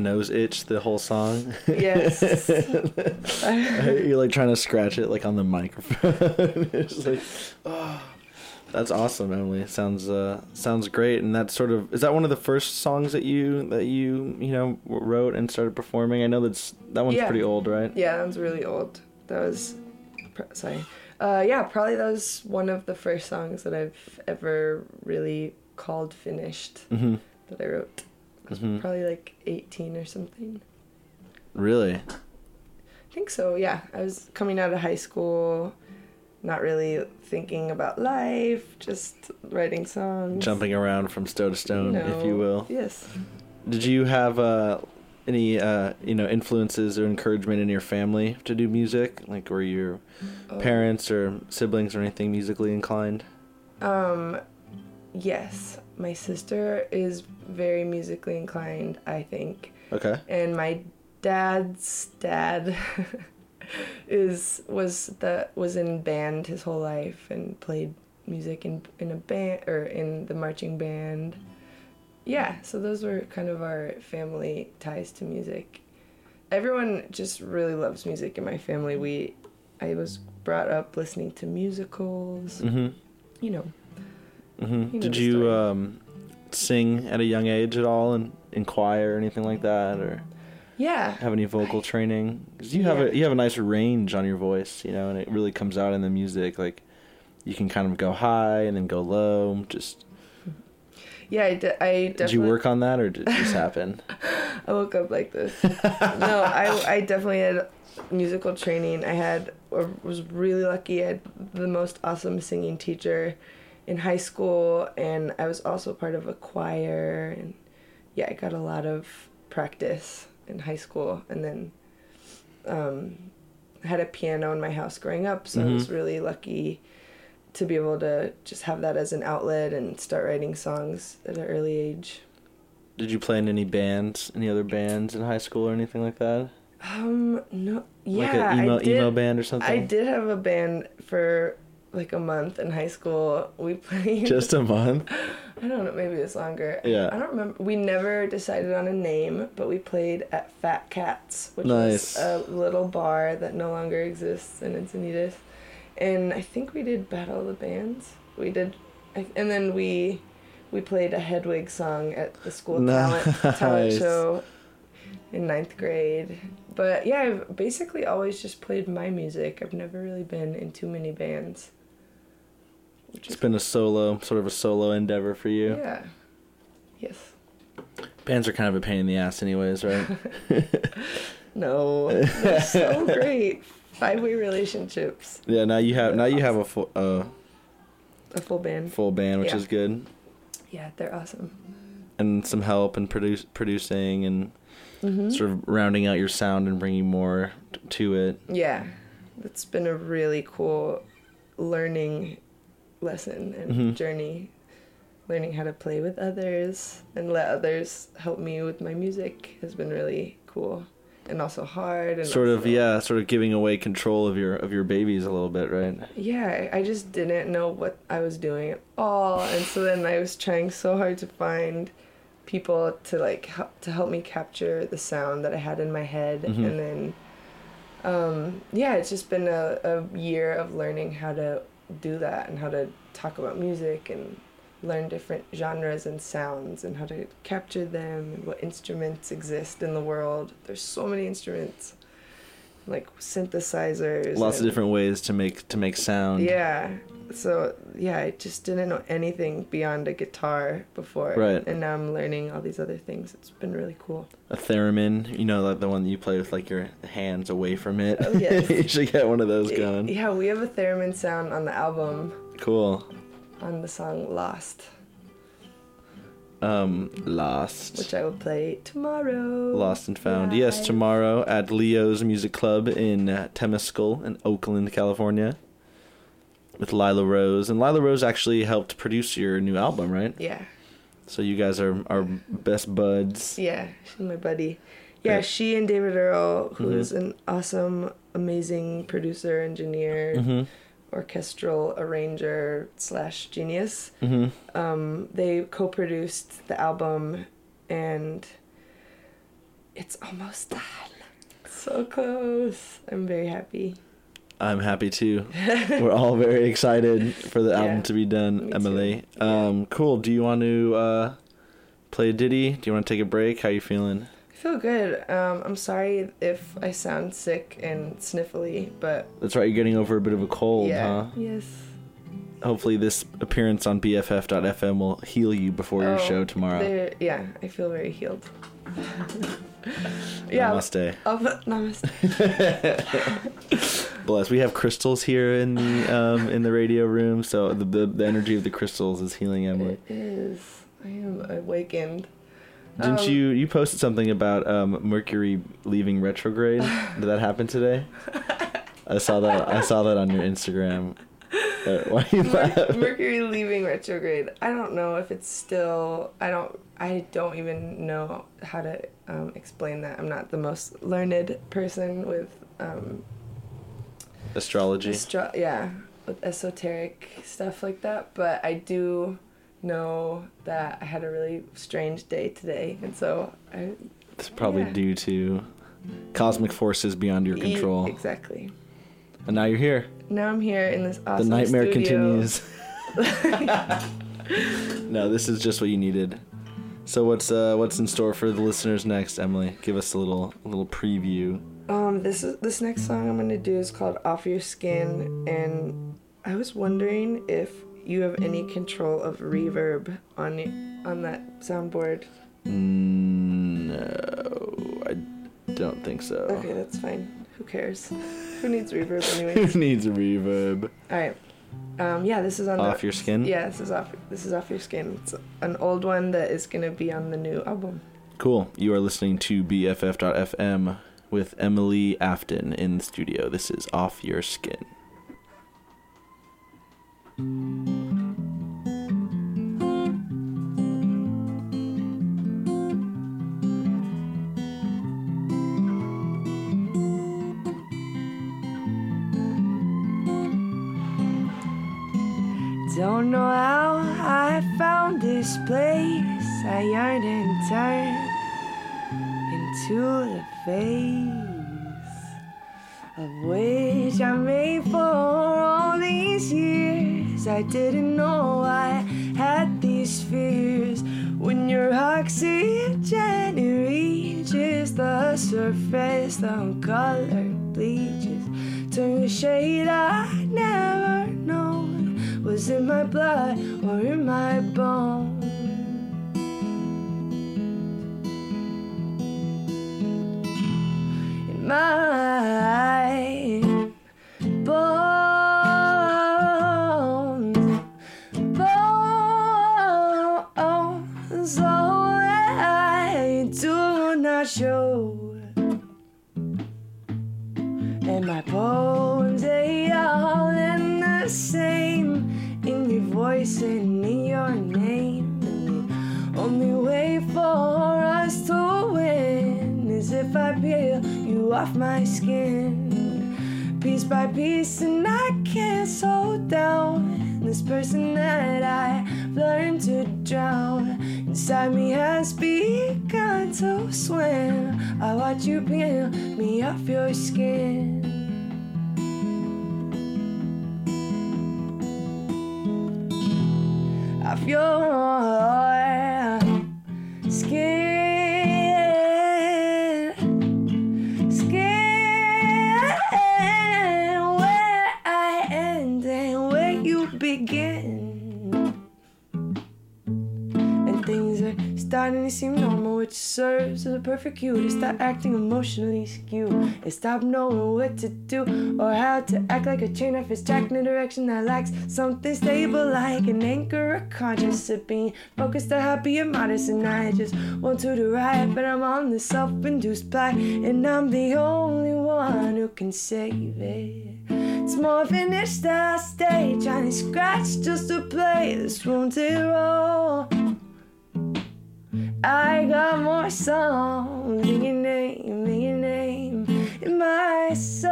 Nose itch the whole song? Yes. <laughs> You're like trying to scratch it like on the microphone. <laughs> it's like, oh. That's awesome, Emily. Sounds uh sounds great. And that's sort of is that one of the first songs that you that you you know wrote and started performing? I know that's that one's Yeah. pretty old, right? Yeah, that one's really old. That was, sorry. Uh, yeah, probably that was one of the first songs that I've ever really called finished Mhm. that I wrote. I was Mhm. probably like 18 or something. Really? I think so, yeah. I was coming out of high school, not really thinking about life, just writing songs. Jumping around from stone to stone, if you will. Yes. Did you have uh, any uh, you know influences or encouragement in your family to do music? Like were your Oh. parents or siblings or anything musically inclined? Um, yes, my sister is very musically inclined, I think. Okay. And my dad's dad <laughs> is was the was in band his whole life and played music in in a band or in the marching band. Yeah, so those were kind of our family ties to music. Everyone just really loves music in my family. We I was brought up listening to musicals. Mhm. You know. Hmm You know Did you um, sing at a young age at all, in, in choir or anything like that, or Yeah. have any vocal training? 'Cause you have a you have a nice range on your voice, you know, and it really comes out in the music. Like you can kind of go high and then go low. Just Yeah, I, de- I definitely. did you work on that, or did it just <laughs> happen? I woke up like this. <laughs> no, I, I definitely had musical training. I had I was really lucky. I had the most awesome singing teacher in high school, and I was also part of a choir. And yeah, I got a lot of practice in high school, and then um, I had a piano in my house growing up, so I was Mhm. really lucky to be able to just have that as an outlet and start writing songs at an early age. Did you play in any bands, any other bands in high school or anything like that? Um, no, Like a yeah, emo- I did, emo band or something? I did have a band for like a month in high school. We played <laughs> Just a month? I don't know, maybe it's longer. Yeah. I don't remember. We never decided on a name, but we played at Fat Cats, which Nice. was a little bar that no longer exists in Encinitas. And I think we did Battle of the Bands. We did, and then we we played a Hedwig song at the school <laughs> talent talent show in ninth grade. But yeah, I've basically always just played my music. I've never really been in too many bands. It's been a solo, sort of a solo endeavor for you. Yeah. Yes. Bands are kind of a pain in the ass, anyways, right? <laughs> No, they're so <laughs> great. Five way relationships. yeah. Now you have now you have a full uh, A full band. full band, which Yeah. is good, Yeah, they're awesome. and some help and produce producing and Mhm. sort of rounding out your sound and bringing more t- to it. Yeah, it's been a really cool learning lesson and Mhm. journey. Learning how to play with others and let others help me with my music has been really cool and also hard and Sort of yeah, sort of giving away control of your of your babies a little bit, right? Yeah, I just didn't know what I was doing at all, and so then I was trying so hard to find people to like help, to help me capture the sound that I had in my head, Mhm. and then um, yeah, it's just been a, a year of learning how to do that and how to talk about music and learn different genres and sounds and how to capture them and what instruments exist in the world. There's so many instruments, like synthesizers. Lots of different ways to make to make sound. yeah. So yeah, I just didn't know anything beyond a guitar before. Right. And now I'm learning all these other things. It's been really cool. A theremin, you know, like the one that you play with like your hands away from it. Oh, yes. <laughs> you should get one of those going. Yeah, we have a theremin sound on the album Cool. on the song Lost, Um, Lost. which I will play tomorrow. Lost and Found. Yes, tomorrow at Leo's Music Club in uh, Temescal in Oakland, California. With Lila Rose. And Lila Rose actually helped produce your new album, right? Yeah. So you guys are are best buds. Yeah, she's my buddy. Yeah, Yeah. she and David Earl, who Mhm. is an awesome, amazing producer, engineer. Mhm. orchestral arranger slash genius. Mhm. Um, they co-produced the album, and it's almost done. So close. I'm very happy. I'm happy too. <laughs> We're all very excited for the album Yeah, to be done, Emily. Um, cool. Do you want to uh, play a ditty? Do you want to take a break? How are you feeling? I feel good. Um, I'm sorry if I sound sick and sniffly, but That's right. You're getting over a bit of a cold, yeah. huh? Yes. Hopefully, this appearance on BFF.FM will heal you before your Oh, show tomorrow. Yeah, I feel very healed. <laughs> <laughs> yeah. Namaste. I'll namaste. <laughs> Bless. We have crystals here in the um, in the radio room, so the, the the energy of the crystals is healing Emily. It is. I am awakened. Didn't Um, you you posted something about um, Mercury leaving retrograde? Did that happen today? <laughs> I saw that. I saw that on your Instagram. Uh, why you Mer- laugh? Mercury leaving retrograde. I don't know if it's still. I don't. I don't even know how to um, explain that. I'm not the most learned person with um, Astrology. astro- yeah, with esoteric stuff like that. But I do know that I had a really strange day today, and so I. It's probably yeah. due to cosmic forces beyond your E- control. Exactly. And now you're here. Now I'm here in this awesome the nightmare studio. continues. <laughs> <laughs> no, this is just what you needed. So what's uh what's in store for the listeners next, Emily? Give us a little a little preview. Um, this is this next song I'm gonna do is called "Off Your Skin," and I was wondering if you have any control of reverb on on that soundboard. Mm, No, I don't think so. Okay, that's fine. Who cares? Who needs reverb anyway? Who needs reverb? All right. Um, yeah, this is on the- Off Your Skin? Yeah, this is off. This is off your skin. It's an old one that is gonna be on the new album. Cool. You are listening to BFF.FM with Emily Afton in the studio. This is Off Your Skin. Don't know how I found this place. I yearn and turned into the face of which I made for all these years. I didn't know I had these fears when your oxygen reaches the surface. The color bleaches to a shade I never known was in my blood or in my bones. In my bones, bones, oh, I do not show. And my poems, they all end the same in and in your name. The only way for us to win is if I peel you off my skin. Piece by piece, and I can't slow down. This person that I've learned to drown inside me has begun to swim. I watch you peel me off your skin. Off your skin, things are starting to seem normal, which serves as a perfect cue to start acting emotionally skewed and stop knowing what to do or how to act like a train off its track in a direction that lacks something stable like an anchor or conscious of being focused or happy and modest. And I just want to derive, but I'm on the self-induced plot, and I'm the only one who can save it. It's more finished, I stay trying to scratch just to play this wounded role. I got more songs in your name, in your name, in my soul.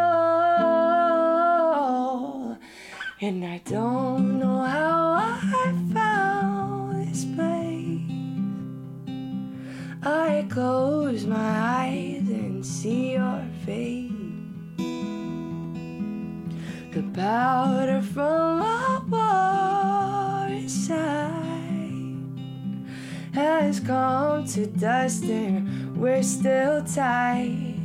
And I don't know how I found this place. I close my eyes and see your face. The powder from has come to dust and we're still tight.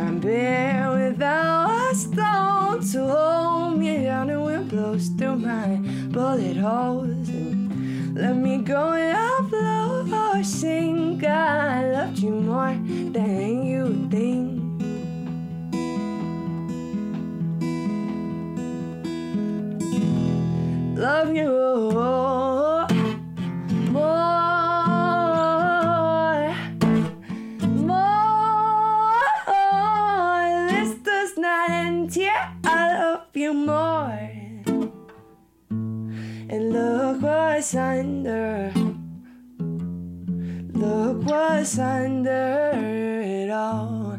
I'm bare without a stone to hold me down and wind blows through my bullet holes and let me go and I'll blow or sink. I loved you more than you think. Love you what's under. Look what's under it all.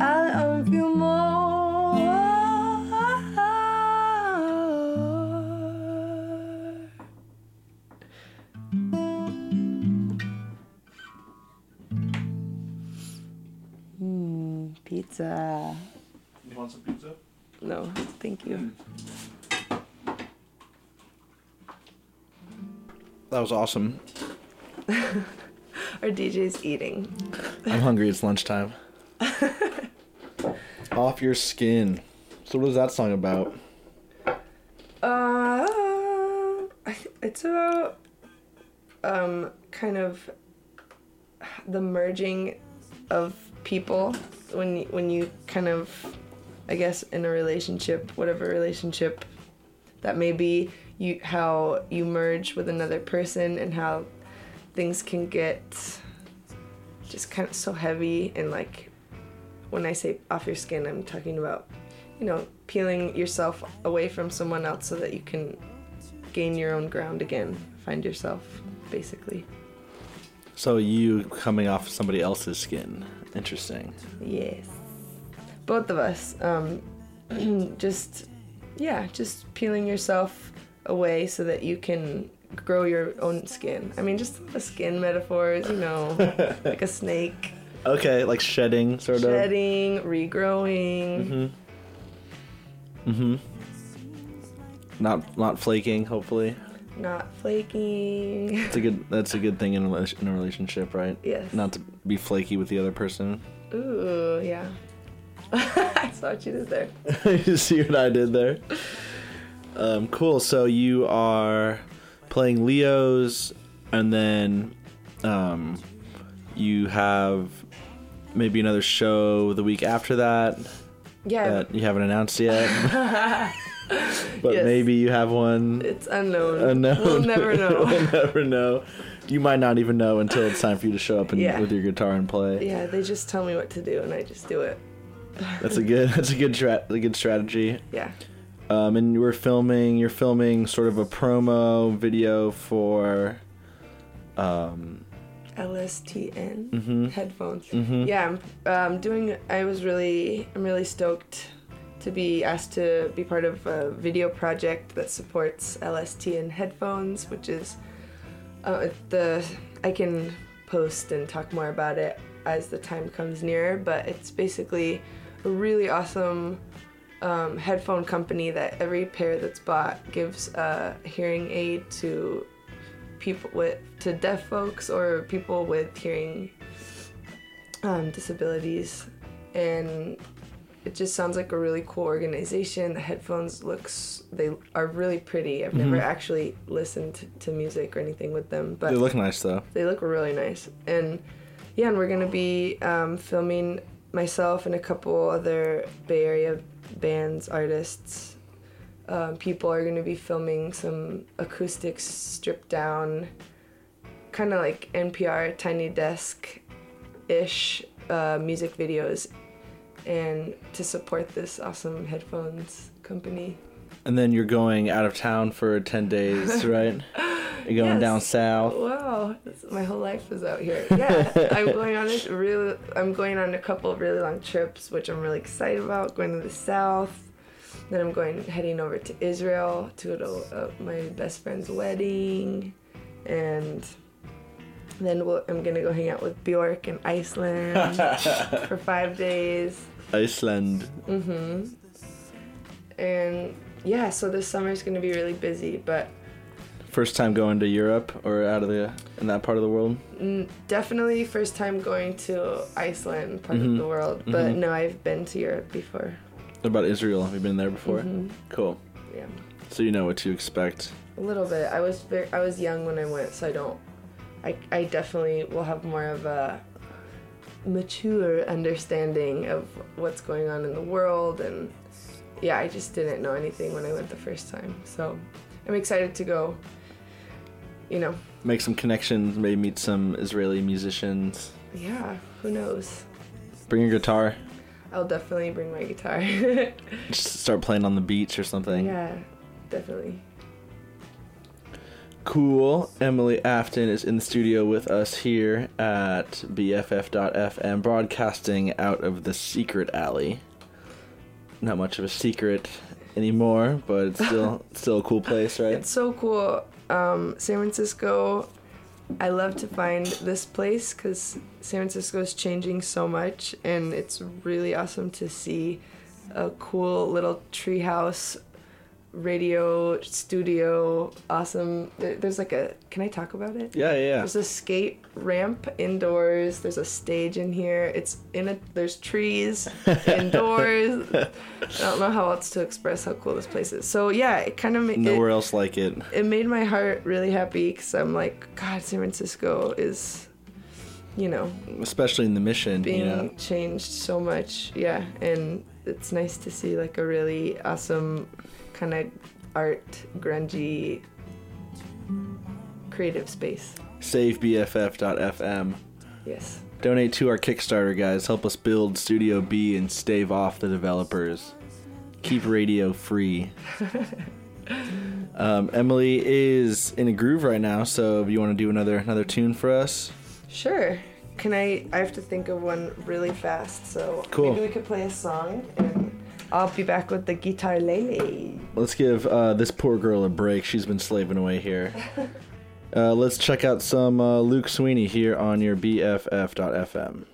I love you more. Mm, pizza. You want some pizza? No, thank you. That was awesome. <laughs> Our DJ's eating. I'm hungry. It's lunchtime. <laughs> Off your skin. So what is that song about? Uh, it's about um kind of the merging of people when when you kind of I guess in a relationship, whatever relationship that may be, you how you merge with another person and how things can get just kind of so heavy and like when I say off your skin, I'm talking about you know peeling yourself away from someone else so that you can gain your own ground again, find yourself basically. So you coming off somebody else's skin. Interesting. Yes. Both of us. Um, <clears throat> just, yeah, just peeling yourself away so that you can grow your own skin. I mean, just the skin metaphors, you know, <laughs> like a snake Okay, like shedding, sort of. shedding, regrowing. Mm-hmm. Mm-hmm. Not not flaking. Hopefully, not flaking. it's a good. <laughs> That's a good thing in a, in a relationship, right? Yes. Not to be flaky with the other person. Ooh, yeah. <laughs> I saw what you did there. you see what I did there? Um, cool. So you are playing Leos, and then um, you have maybe another show the week after that. Yeah. That you haven't announced yet, <laughs> but Yes. maybe you have one. It's unknown. unknown. We'll never <laughs> know. we'll never know. You might not even know until it's time for you to show up and, Yeah. with your guitar and play. yeah, they just tell me what to do and I just do it. That's a good. <laughs> That's a good. Tra- a good strategy. Yeah. Um, and we're filming. You're filming sort of a promo video for. Um, LSTN Mhm. headphones. Mhm. Yeah, I'm um, doing. I was really, I'm really stoked to be asked to be part of a video project that supports LSTN headphones, which is uh, the. I can post and talk more about it as the time comes near, but it's basically a really awesome um, headphone company that every pair that's bought gives a hearing aid to people with to deaf folks or people with hearing um, disabilities and it just sounds like a really cool organization the headphones looks they are really pretty i've never Mhm. actually listened to, to music or anything with them but they look nice though. they look really nice and yeah and we're gonna be um, filming myself and a couple other bay area bands artists um, people are gonna be filming some acoustics stripped down kind of like npr tiny desk ish uh, music videos and to support this awesome headphones company And then you're going out of town for ten days, <laughs> right? You're going Yes. down south. Wow, my whole life is out here. Yeah, <laughs> I'm going on a really, I'm going on a couple of really long trips, which I'm really excited about. Going to the south, then I'm going heading over to Israel to go to uh, my best friend's wedding, and then we'll, I'm gonna go hang out with Bjork in Iceland <laughs> for five days. Iceland. hmm And yeah, so this summer is gonna be really busy, but First time going to Europe or out of the in that part of the world. mm, definitely first time going to Iceland, part Mhm. of the world. But Mhm. no, I've been to Europe before. What about Israel? Have you been there before? Mhm. Cool. Yeah, So you know what to expect. a little bit. I was very, I was young when I went, so I don't. I I definitely will have more of a mature understanding of what's going on in the world and yeah, I just didn't know anything when I went the first time. So I'm excited to go. You know, Make some connections. Maybe meet some Israeli musicians. yeah, who knows? Bring your guitar. I'll definitely bring my guitar. <laughs> Just start playing on the beach or something. yeah, definitely. Cool. Emily Afton is in the studio with us here at BFF.FM, broadcasting out of the secret alley. Not much of a secret anymore, but it's still <laughs> still a cool place, right? It's so cool. Um, San Francisco, I love to find this place because San Francisco is changing so much, and it's really awesome to see a cool little treehouse radio studio. Awesome. There's like a. Can I talk about it? Yeah, yeah. There's a skate ramp indoors. There's a stage in here. It's in a. There's trees <laughs> indoors. I don't know how else to express how cool this place is. So yeah, it kind of made Nowhere else like it. it made my heart really happy because I'm like, God, San Francisco is, you know, Especially in the mission, being you know. changed so much. Yeah, and it's nice to see like a really awesome kind of art, grungy, creative space. SaveBFF.FM. Yes. Donate to our Kickstarter, guys. Help us build Studio B and stave off the developers. Keep radio free. <laughs> Um, Emily is in a groove right now, so if you want to do another another tune for us, Sure. Can I? I have to think of one really fast. So Cool. maybe we could play a song, and I'll be back with the guitar lele. let's give uh, this poor girl a break. She's been slaving away here. <laughs> Uh, let's check out some uh, Luke Sweeney here on your BFF.FM.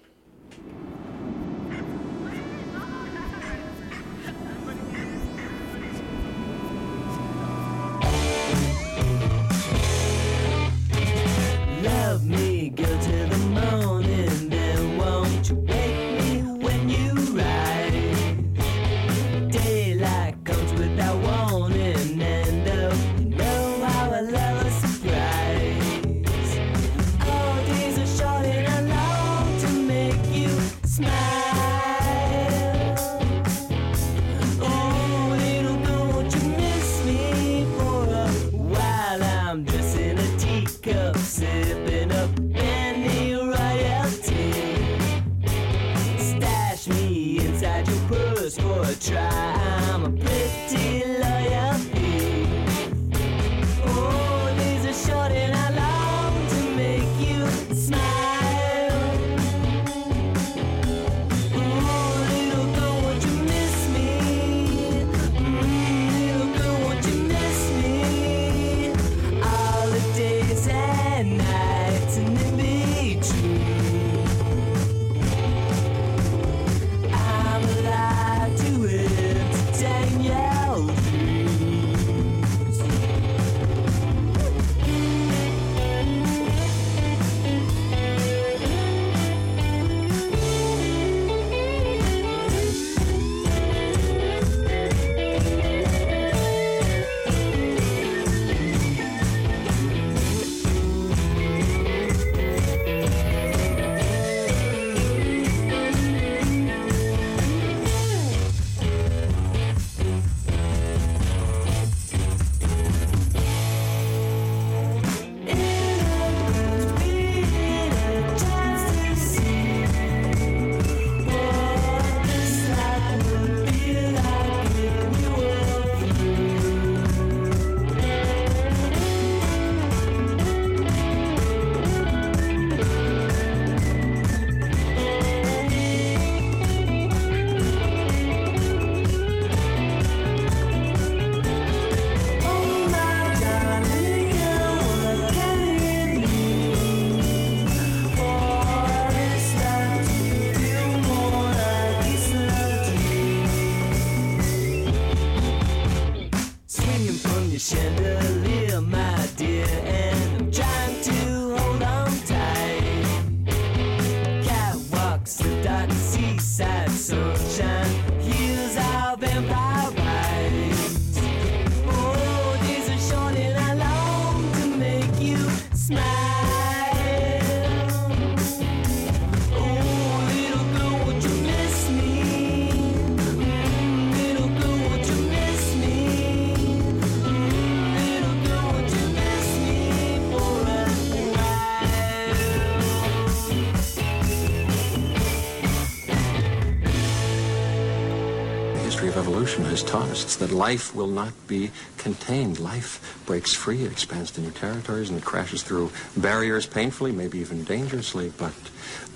of evolution has taught us. It's that life will not be contained. Life breaks free, it expands to new territories, and it crashes through barriers painfully, maybe even dangerously, but,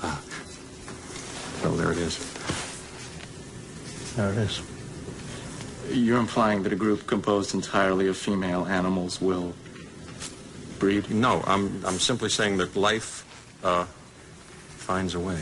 uh, well, there it is. There it is. You're implying that a group composed entirely of female animals will breed? No, I'm, I'm simply saying that life uh, finds a way.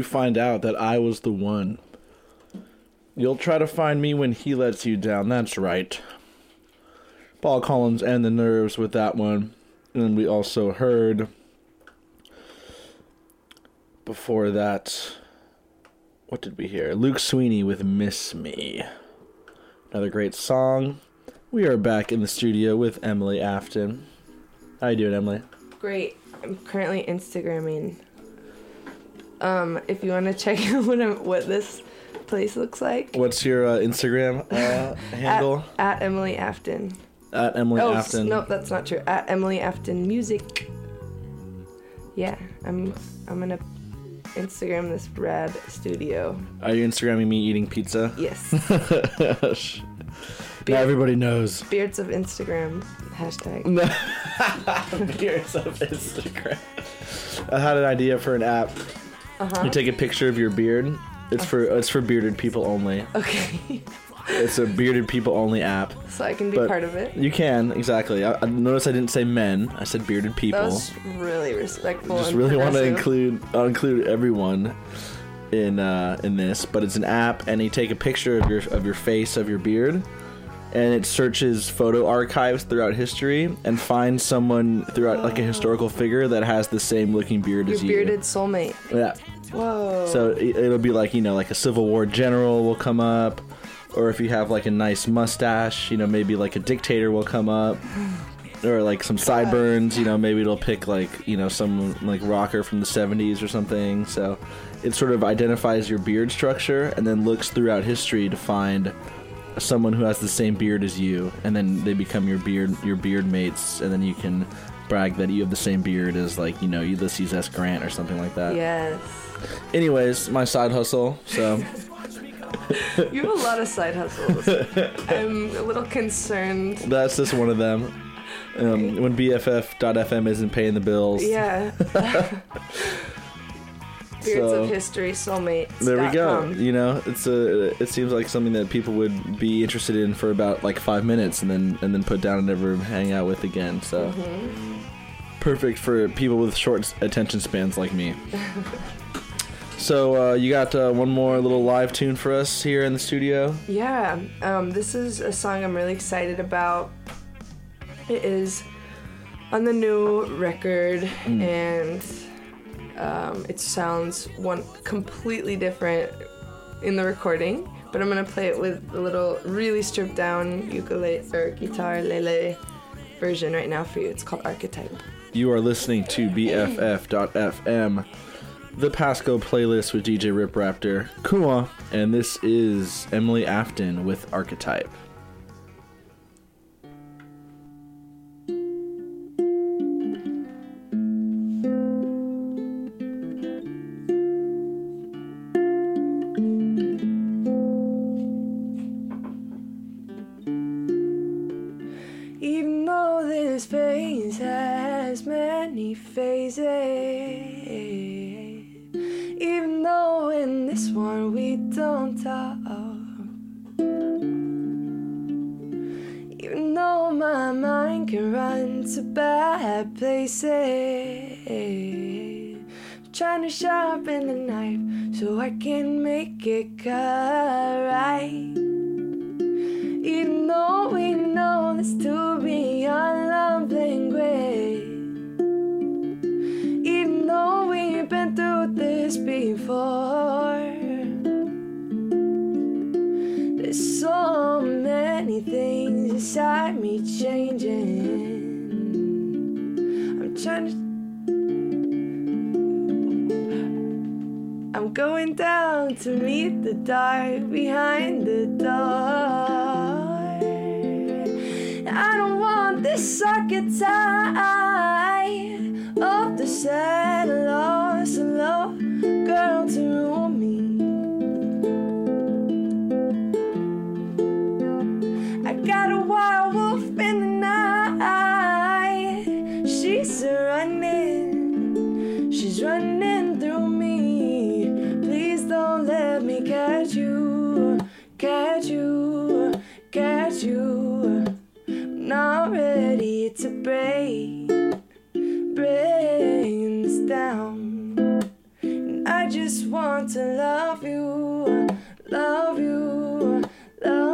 You find out that I was the one, you'll try to find me when he lets you down. That's right. Paul Collins and the Nerves with that one. And we also heard before that. What did we hear? Luke Sweeney with Miss Me. Another great song. We are back in the studio with Emily Afton. How you doing, Emily? Great. I'm currently Instagramming. Um, if you want to check <laughs> out what I'm, what this place looks like. What's your uh, Instagram uh, <laughs> handle? At, at Emily Afton. At, Emily oh, Afton. nope, that's not true. At Emily Afton Music. Yeah, I'm I'm gonna Instagram this rad studio. Are you Instagramming me eating pizza? Yes. <laughs> now everybody knows. Beards of Instagram hashtag. Beards of Instagram. I had an idea for an app. Uh-huh. You take a picture of your beard. It's for it's for bearded people only. Okay. It's a bearded people only app. So I can be But part of it. You can exactly. I, I notice I didn't say men. I said bearded people. That was really respectful. just and really want to progressive. include I'll include everyone in uh, in this, but it's an app, and you take a picture of your of your face of your beard, and it searches photo archives throughout history and finds someone throughout like a historical figure that has the same looking beard Your as you. bearded soulmate. Yeah. Whoa. So it- it'll be like you know like a Civil War general will come up, or if you have like a nice mustache, you know maybe like a dictator will come up, <sighs> or like some sideburns. You know maybe it'll pick like you know some like rocker from the '70s or something. So it sort of identifies your beard structure and then looks throughout history to find someone who has the same beard as you, and then they become your beard your beard mates, and then you can brag that you have the same beard as like you know Ulysses S. Grant or something like that. Yes. Anyways, my side hustle. So <laughs> You have a lot of side hustles. <laughs> I'm a little concerned. that's just one of them. Um, when BFF.FM isn't paying the bills. Yeah. <laughs> Beards So- of History Soulmates. There we go. You know, it's a. It seems like something that people would be interested in for about like five minutes, and then and then put down and never hang out with again. So Mm-hmm. perfect for people with short attention spans like me. <laughs> So uh, you got uh, one more little live tune for us here in the studio. Yeah, um, this is a song I'm really excited about. It is on the new record, Mm. and um, it sounds one completely different in the recording. But I'm gonna play it with a little really stripped down ukulele or guitar lele version right now for you. It's called Archetype. You are listening to BFF.FM, the Pass Go playlist with DJ Rip Raptor, Kuma, and this is Emily Afton with Archetype. Many phases, even though in this one we don't talk, even though my mind can run to bad places, trying to sharpen the knife so I can make it cut right. Even though we know this to be our love language, this before, there's so many things inside me changing. I'm trying to. I'm going down to meet the dark behind the door. I don't want this archetype of the sad, lost, alone girl to rule me. I got a wild wolf in the night. She's running, she's running through me. Please don't let me catch you, catch you, catch you. Not ready to break, break this down. And I just want to love you, love you, love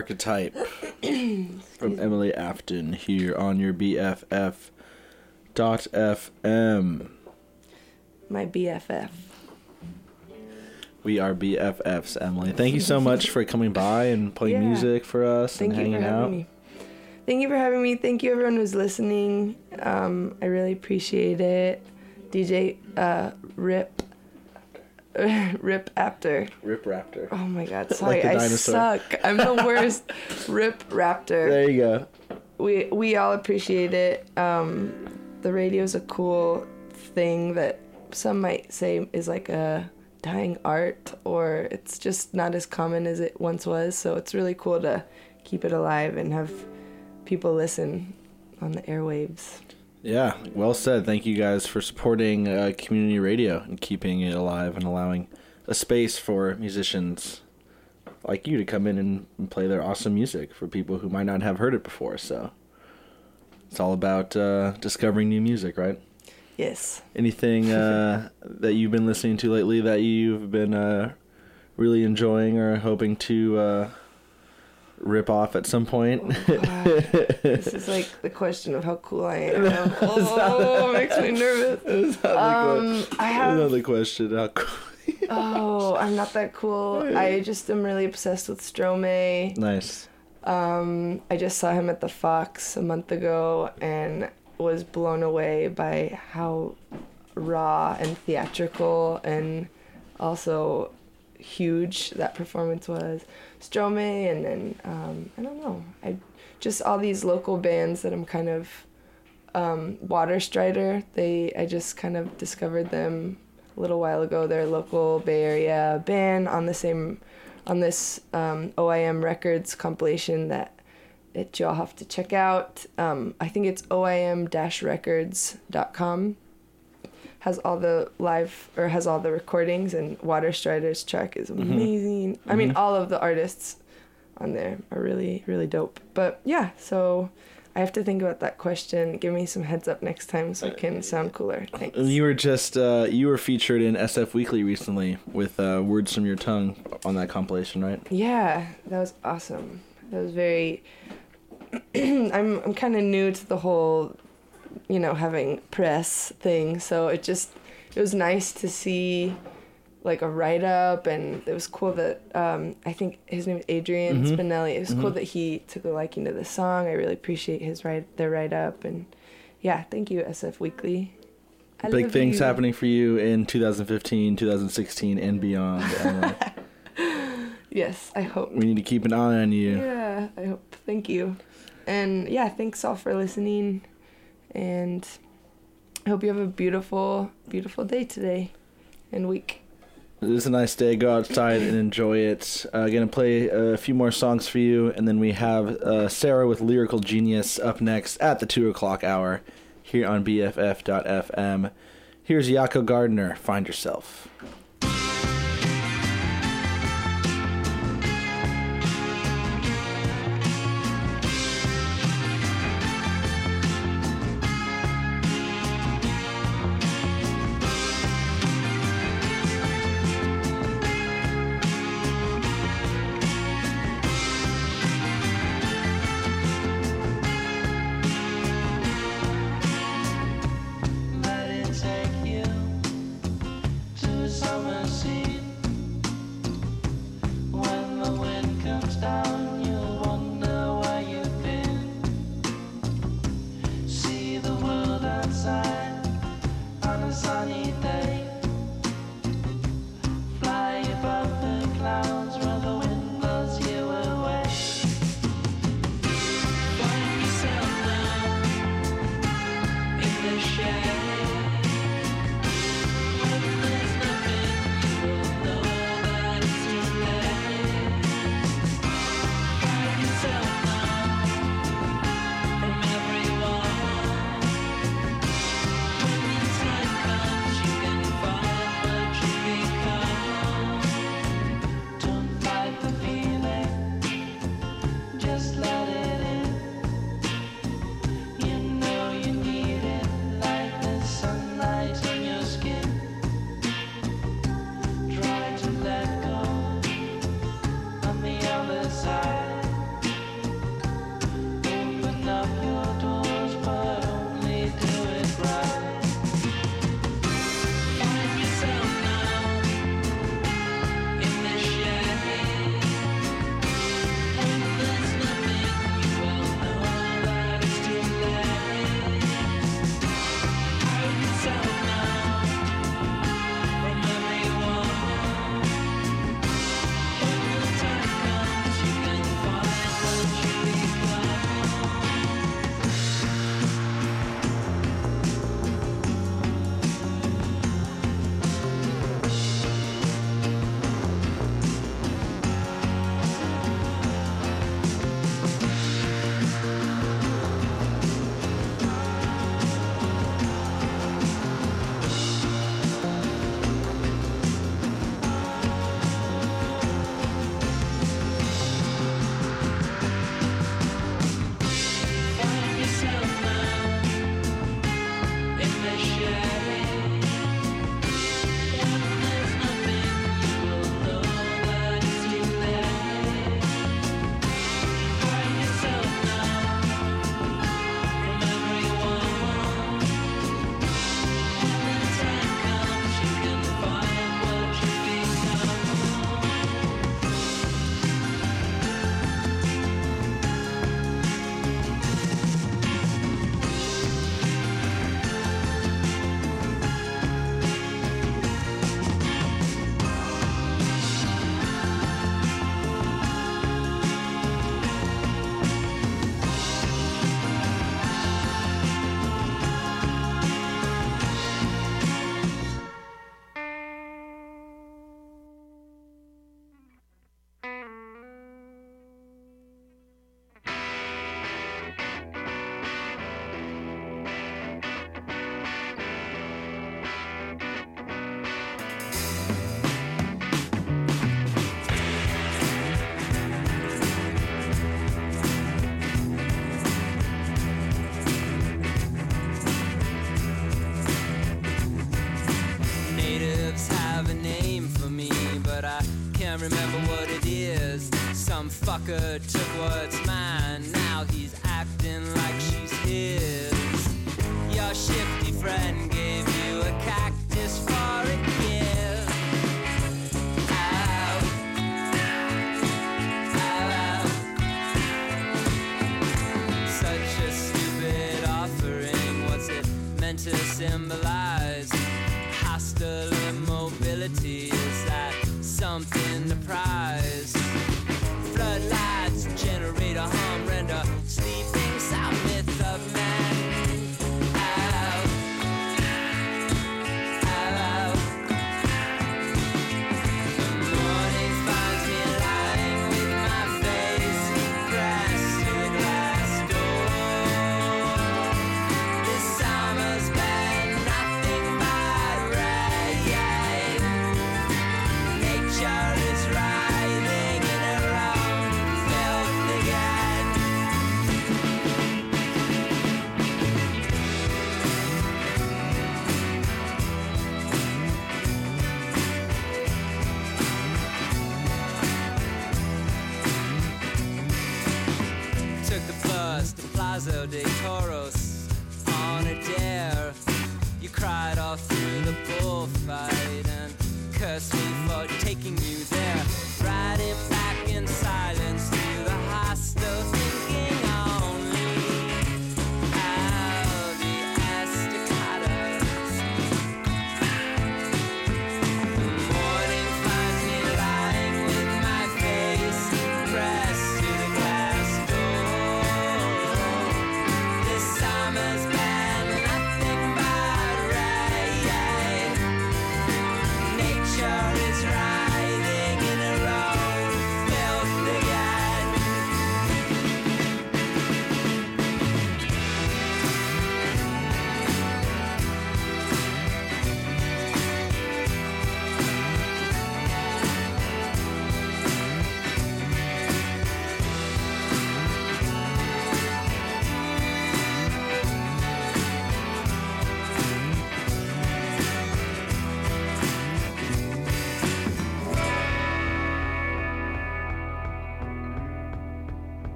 Archetype from Emily Afton here on your BFF dot FM. My BFF. We are BFFs, Emily. Thank you so much for coming by and playing Yeah. music for us Thank and you hanging for having out. me. Thank you for having me. Thank you everyone who's listening. Um, I really appreciate it. DJ uh, Rip <laughs> Rip Raptor. Rip Raptor. Oh my god, <laughs> Like sorry. the I suck. I'm the <laughs> worst. Rip Raptor. There you go. we we all appreciate it. Um, the radio is a cool thing that some might say is like a dying art, or it's just not as common as it once was. So it's really cool to keep it alive and have people listen on the airwaves. Yeah, well said. Thank you guys for supporting uh, community radio and keeping it alive and allowing a space for musicians like you to come in and, and play their awesome music for people who might not have heard it before. So it's all about uh, discovering new music, right? Yes. Anything uh, <laughs> that you've been listening to lately that you've been uh, really enjoying or hoping to uh, rip off at some point? This is like the question of how cool I am. <laughs> Oh, it makes me nervous. Um, I have Another question. How cool- Oh, I'm not that cool. I just am really obsessed with Stromae. Nice. Um, I just saw him at the Fox a month ago and was blown away by how raw and theatrical and also huge that performance was. Stromae and then um, I don't know. I just all these local bands that I'm kind of um, Water Strider. They I just kind of discovered them a little while ago. They're local Bay Area band on the same on this um, OIM Records compilation that that y'all have to check out. Um, I think it's oim-records.com. Has all the live or has all the recordings and Water Strider's track is Mhm. amazing. I mean, Mhm. all of the artists on there are really really dope. But yeah, so I have to think about that question. Give me some heads up next time so I can sound cooler. Thanks. You were just uh, you were featured in SF Weekly recently with uh, "Words from Your Tongue" on that compilation, right? Yeah, that was awesome. That was very. <clears throat> I'm I'm kind of new to the whole, you know, having press thing. So it just it was nice to see, like a write up, and it was cool that um, I think his name is Adrian Mhm. Spinelli. It was cool Mhm. that he took a liking to the song. I really appreciate his write their write up, and yeah, thank you SF Weekly. I Big things you. happening for you in 2015, 2016, and beyond. <laughs> Yes, I hope. we need to keep an eye on you. Yeah, I hope. Thank you. And yeah, thanks all for listening. And I hope you have a beautiful, beautiful day today and week. It is a nice day. Go outside and enjoy it. Uh, gonna play a few more songs for you, and then we have uh, Sarah with Lyrical Genius up next at the two o'clock hour here on BFF.FM. Here's Jacco Gardner. Find yourself. Remember what it is. Some fucker took what's mine. Now he's acting like she's his. Your shifty friend